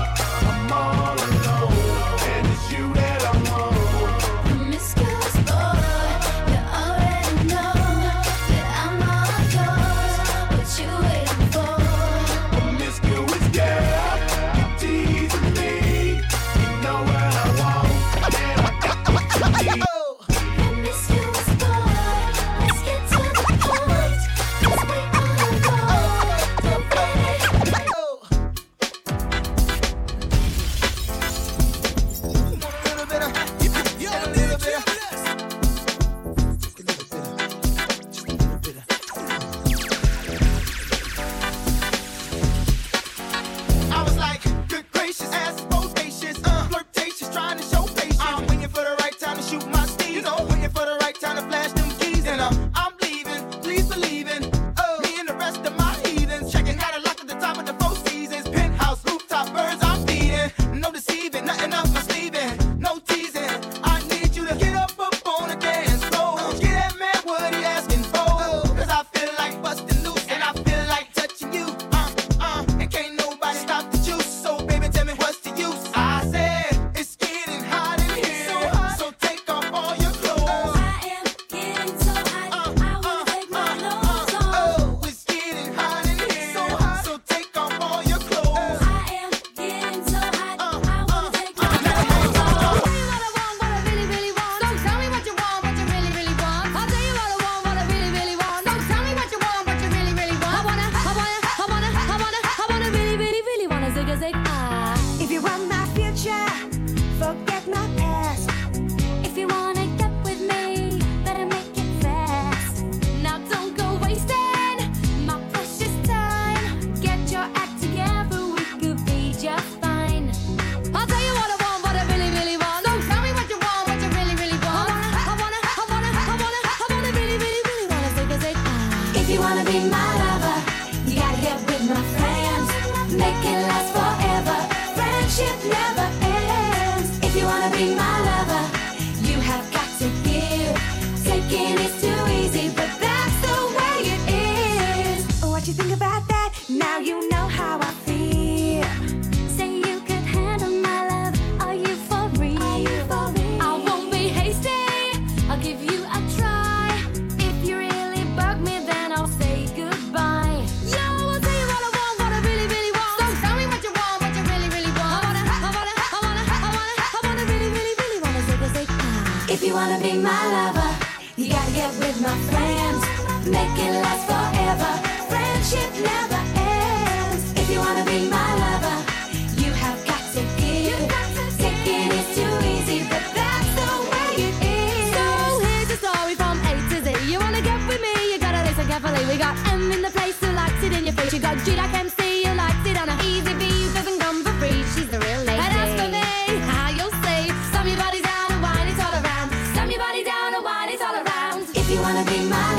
wanna be my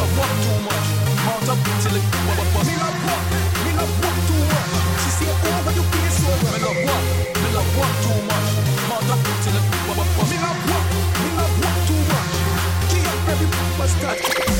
I walk too much. Mount up till it go up. Me not walk, me love walk too much. She say, oh, but you feel so well. Me love walk, me love walk too much. Mount up till it go up. Me love walk, me love walk too much. Key up every bus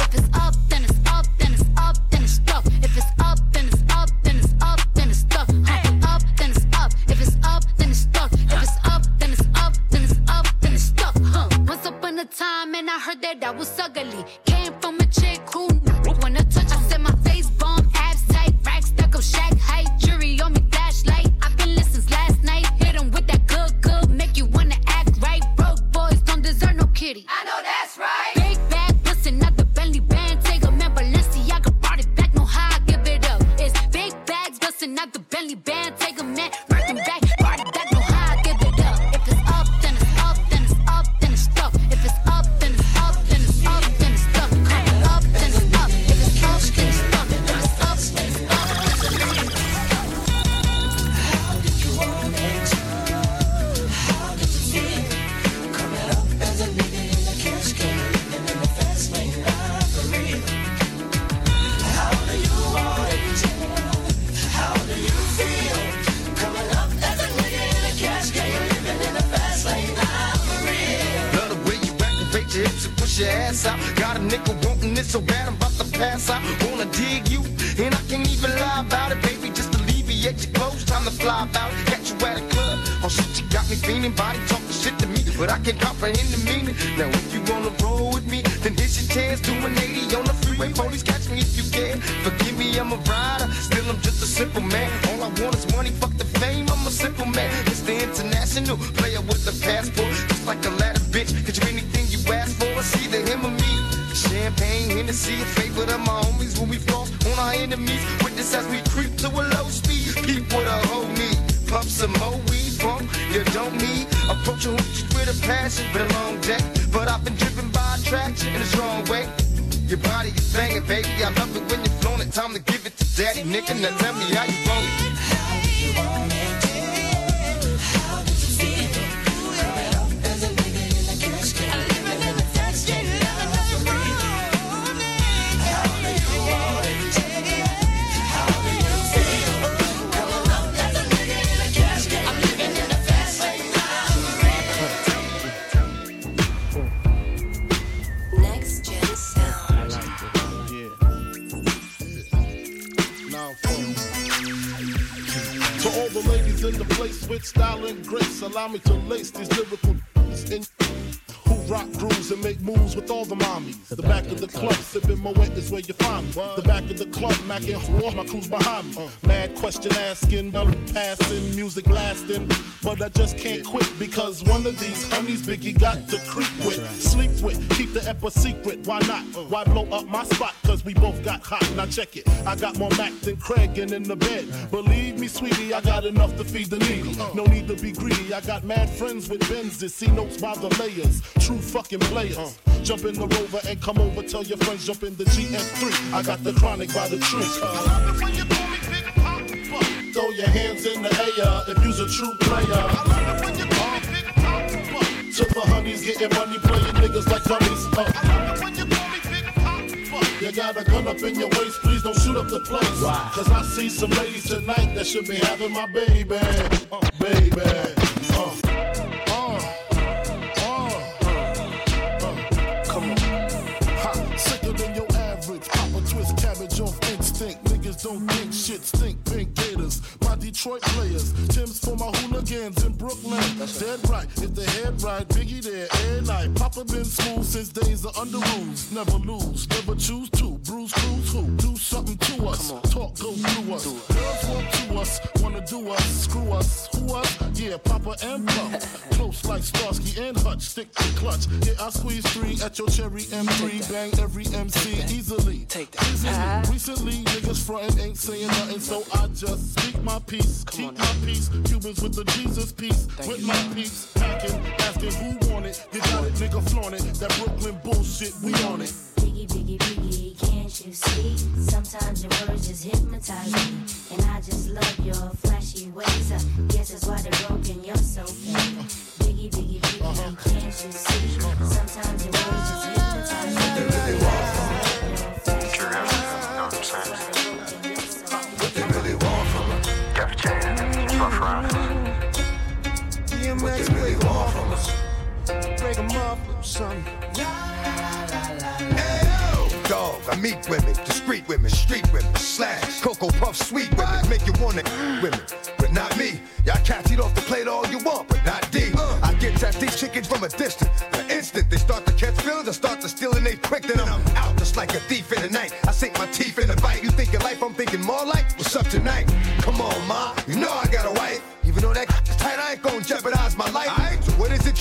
got to creep with, sleep with, keep the epic a secret. Why not? Why blow up my spot? Cause we both got hot. Now check it. I got more Mac than Craig and in the bed. Believe me, sweetie, I got enough to feed the needy. No need to be greedy. I got mad friends with Benzes. See notes by the layers. True fucking players. Jump in the rover and come over. Tell your friends, jump in the GF3. I got the chronic by the tree. Throw your hands in the air if you's a true player dummies. Getting money, playing niggas like dummies. Uh. You got a gun up in your waist, please don't shoot up the place. Why? Cause I see some ladies tonight that should be having my baby. Uh, baby.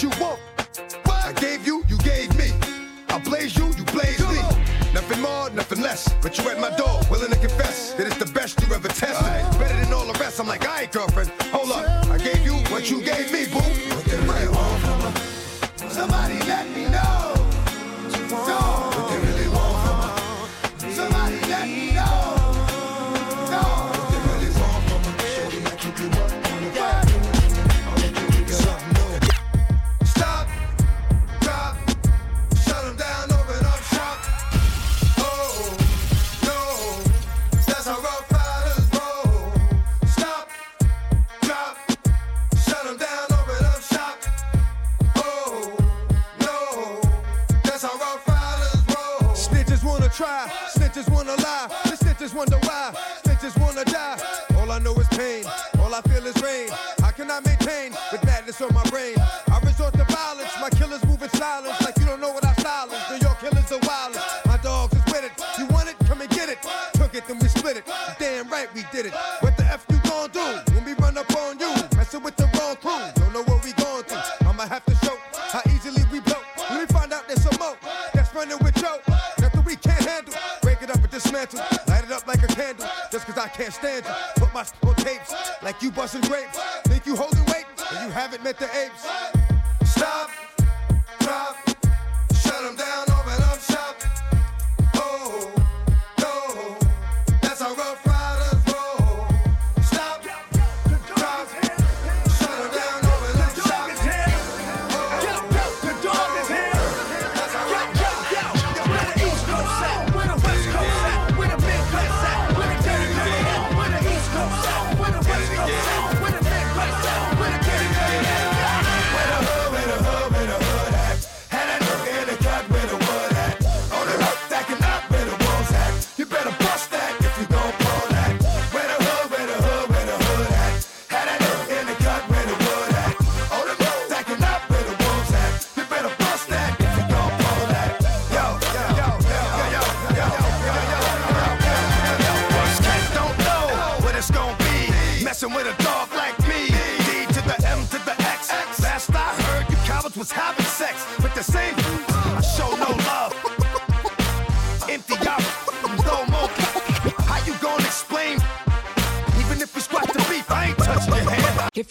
you want. What? I gave you, you gave me. I blaze you, you blaze me. Nothing more, nothing less. But you at my door, willing to confess that it's the best you ever tested. Right. Better than all the rest. I'm like, all right, girlfriend, hold up. I gave you what you gave me, boo.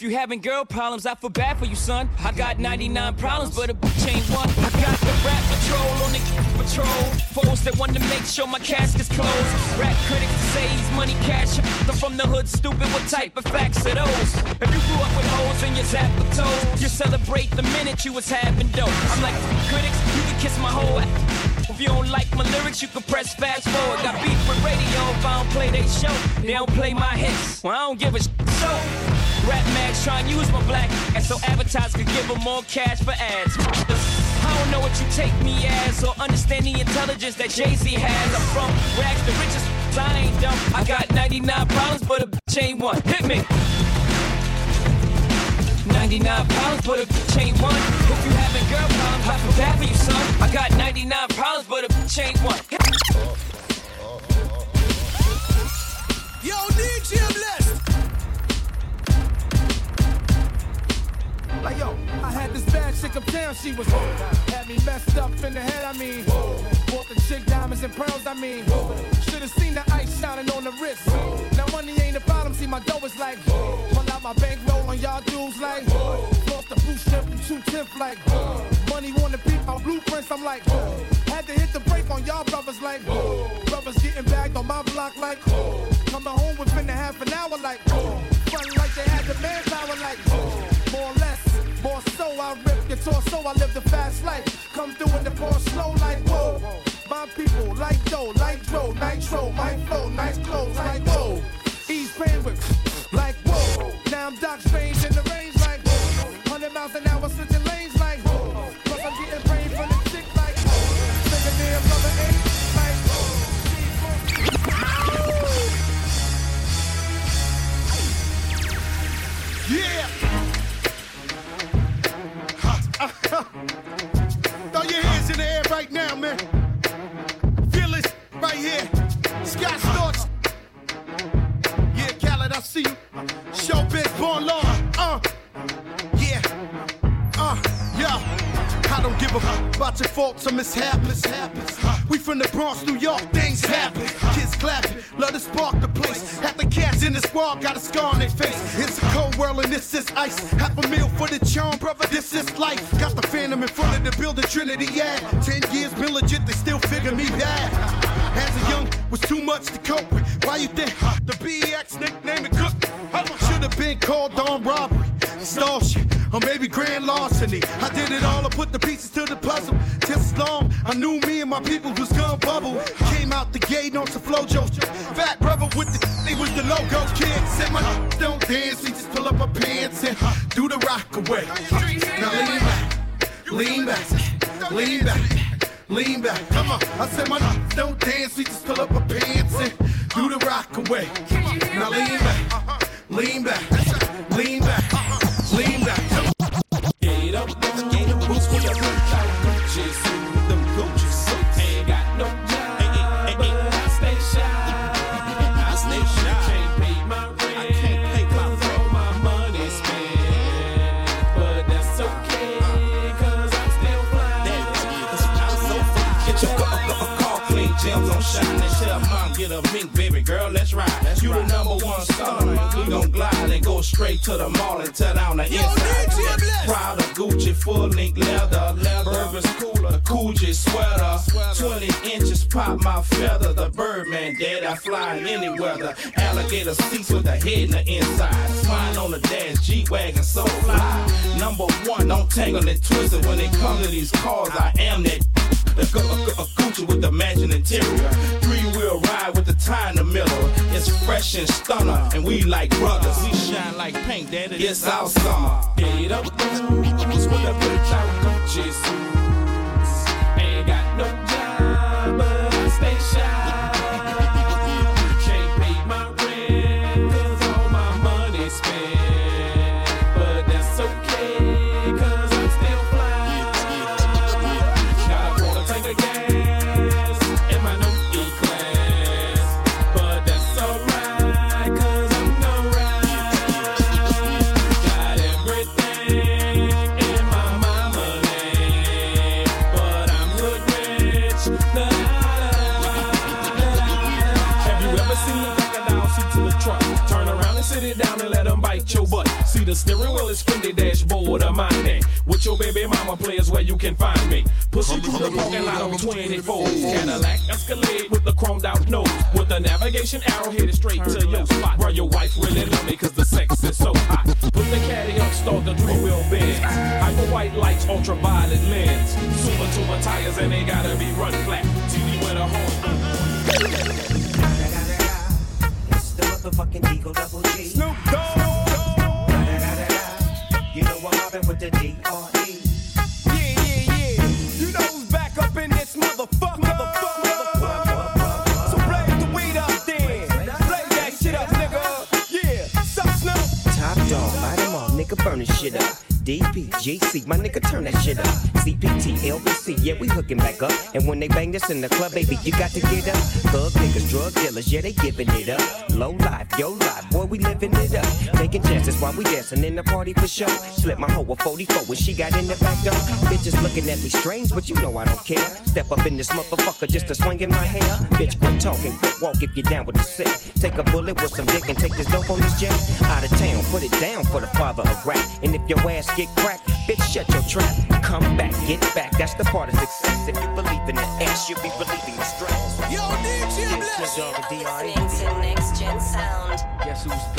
you having girl problems, I feel bad for you, son. I got 99 problems, but a bitch ain't one. I got the rap patrol on the patrol. Foes that want to make sure my casket's closed. Rap critics say he's money cash. I'm from the hood, stupid. What type of facts are those? If you grew up with holes in your zap the toes, you celebrate the minute you was having dope. I'm like, critics, you can kiss my whole ass. If you don't like my lyrics, you can press fast forward. Got beef with radio if I don't play they show. They don't play my hits. Well, I don't give a Rap mags trying to use my black and so advertisers could give them more cash for ads. I don't know what you take me as or understand the intelligence that Jay-Z has. I'm from rags the richest, I ain't dumb. I got 99 problems, but a bitch ain't one. Hit me. 99 problems, but a bitch ain't one. If you having girl problems, I feel bad for you, son. I got 99 problems, but a bitch ain't one. she was hooked. Had me messed up in the head, I mean. Whoa. Bought the chick diamonds and pearls, I mean. Whoa. control. My flow, nice clothes, like whoa. at? Ten years been legit, they still figure me bad. As a young, was too much to cope with. Bitches at me strange, but you know I don't care. Step up in this motherfucker just to swing in my hair. Bitch, quit talking, quit walk if you're down with the sick. Take a bullet with some dick and take this dope on this jet. Out of town, put it down for the father of rap. And if your ass get cracked, bitch, shut your trap. Come back, get back. That's the part of success. If you believe in the ass, you'll be believing the stress. Yo, DJ Bless. D.R.E. Listening to next gen sound. Guess who's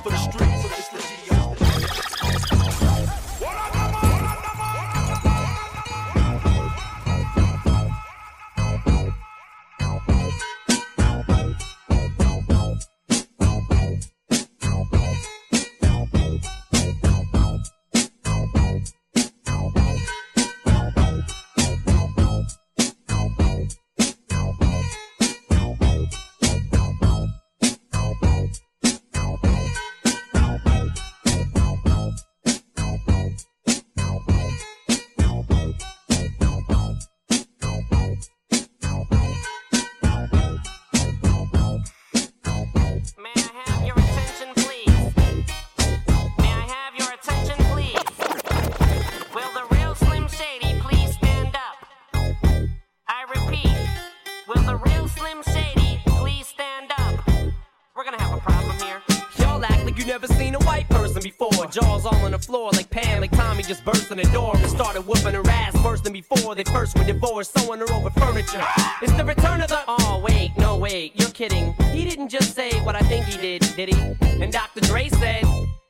than before. They first were divorced, sewing her over furniture. It's the return of the. Oh, wait, no, wait, you're kidding. He didn't just say what I think he did, did he? And Dr. Dre said,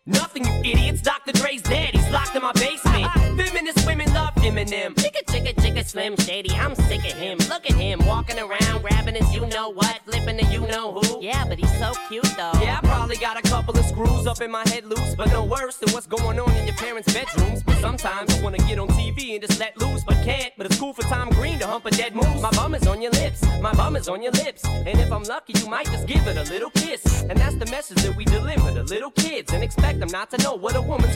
Nothing, you idiots. Dr. Dre's dead. He's locked in my basement. Feminist women love Eminem. Chicka, chicka, chicka, Slim Shady. I'm sick of him. Look at him walking around, grabbing his you know what, flipping the you know who. Yeah, but he's so cute though. Yeah, I probably got a couple of screws up in my head loose, but no worse than what's going on in your parents' bedrooms. But sometimes I wanna get on And just let loose, but can't. But it's cool for Tom Green to hump a dead moose. My bum is on your lips, my bum is on your lips. And if I'm lucky, you might just give it a little kiss. And that's the message that we deliver to little kids and expect them not to know what a woman's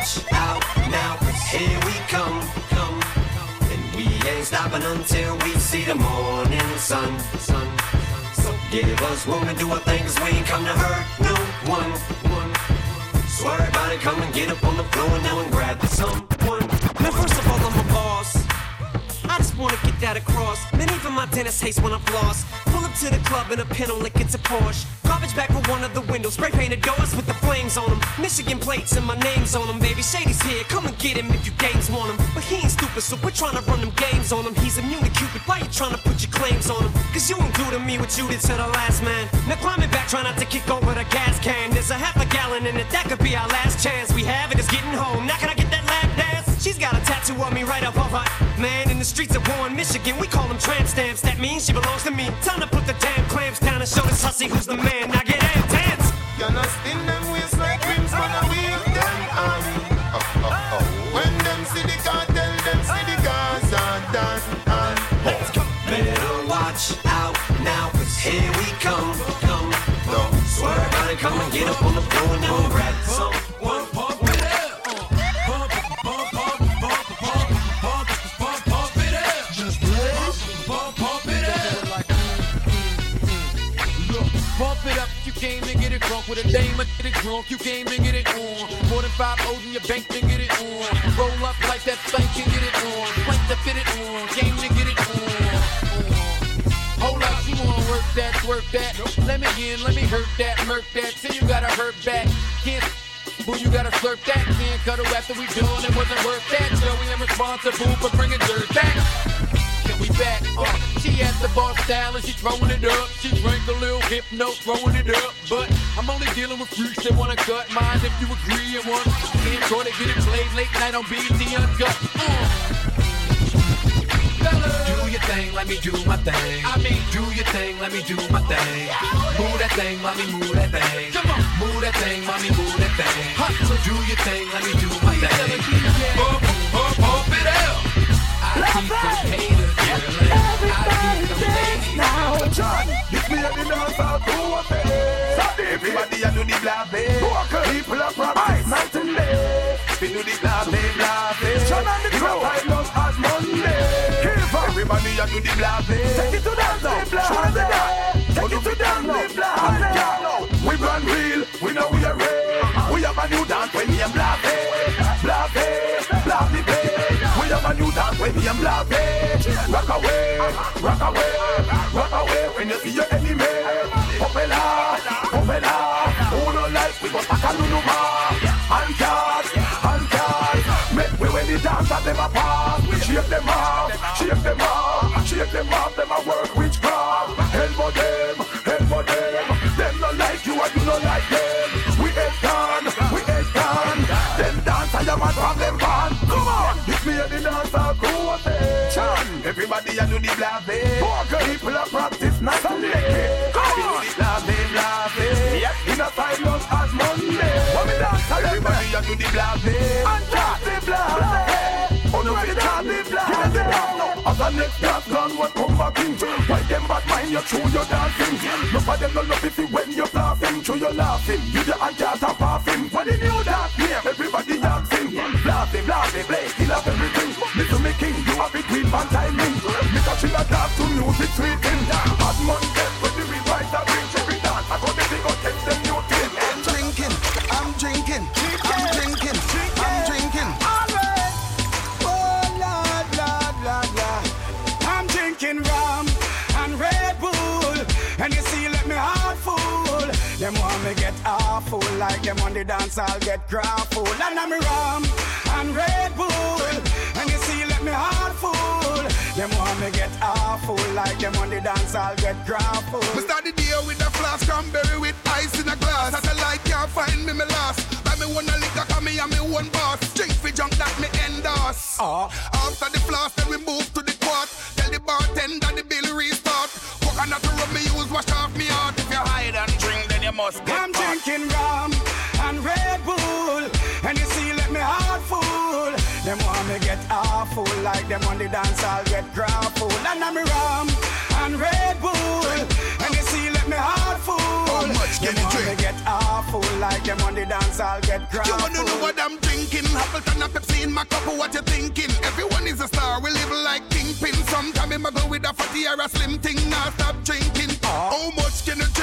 Watch out now, cause here we come, come. And we ain't stopping until we see the morning sun, sun. So give us room to do our things, we ain't come to hurt no one, one. So everybody come and get up on the floor now and grab someone. Now first of all, I'm a boss. I just wanna get that across. Man, even my dentist hates when I floss. Pull up to the club in a like it's a Porsche. Garbage back for one of the windows. Spray painted doors with the flames on them. Michigan plates and my name's on them, baby. Shady's here, come and get him if you games want him. But he ain't stupid, so we're trying to run them games on him. He's immune to Cupid. Why you trying to put your claims on him? Cause you ain't do to me what you did to the last man. Now climbing back, try not to kick over the gas can. There's a half a gallon in it, that could be our last chance. We have it, it's getting home. Now can I get that? She's got a tattoo of me right up of her. Man, in the streets of Warren, Michigan, we call them tramp stamps. That means she belongs to me. Time to put the damn clamps down and show this hussy who's the man. Now get intense. You're not spin them waist like rims, man, I wave them on. When them see the cartel, them see the Gaza done. let's come Better watch out now, cause here we come. Come, come. So everybody come and get up on the floor now and grab someone. Just drunk dame get it drunk. You came to get it on. More than five O's in your bank to get it on. Roll up like that bank and get it on. Plank to fit it on. Game to get it on. Hold up, you wanna work that, work that. Let me in, let me hurt that, murk that. Till you gotta hurt back. Can't Boo, you gotta slurp that. Can't cuddle after we done. It wasn't worth that. So we am responsible for bringing dirt back. Can we back? Uh, she at the bar style and she throwing it up. She drank a little hypno, throwing it up. But I'm only dealing with freaks that wanna cut mine if you agree and want. Can't try to get it played late night on BT Uncut. Uh. Do your thing, let me do my thing. I mean, do your thing, let me do my thing. Move that thing, mommy, move that thing. Come on, move that thing, mommy, move that thing. So do your thing, let me do my thing. Pump, pump, pump it up. Keep I Everybody a do the blase. People are practice night and day. We do the blase, blase. John and the crew. Time us as Monday. Everybody a do the blase. Take it to dance now. Blase. Take it to dance. We run real. We know we are real. We have a new dance when we are blase. Dance when we are blase. Rock. Rock away. Rock away do the blase. People a practice night and day. Come on. Do the blase, blase. Yep. In a silence as Monday. What me dance? Everybody a do the blase. And just the blase. Oh no, we can't be blase. As the next class gone, what come back in? Why them bad mind you through your dancing? Them no love if you when you're laughing, through your laughing. You the anti and laughing. What the new dance music sweet. Bad man when the rewrite that bring dance. I got the thing, go take them new thing. I'm drinking, I'm drinking, I'm drinking, I'm drinking. Oh. I'm drinking rum and Red Bull. And you see, let me heart full. Them want me get awful like them on the dance, I'll get grapple. And I'm rum awful like them on the dance, I'll get grapple. We start the day with a flask cranberry with ice in a glass. Satellite can't find me, me lost. Buy me one a liquor, cause me and me one boss. Drink for junk that me endorse. Uh. After the flask, then we move to the quart. Tell the bartender the bill restart. Coconut rum me use, wash off me heart. If you hide and drink, then you must get I'm drinking rum and Red Bull. And you see, let me heart full. Them want me get awful like them on the dance, I'll get grapple. And I'm rum and Red Bull. And you see, let me heart full. How much can you drink? get awful like them on the dance, I'll get crap. You wanna know what I'm drinking? Appleton and Pepsi in my cup, what you thinking? Everyone is a star, we live like kingpin. Sometime I go with a fatty or a slim thing, now stop drinking. Oh. How much can you drink?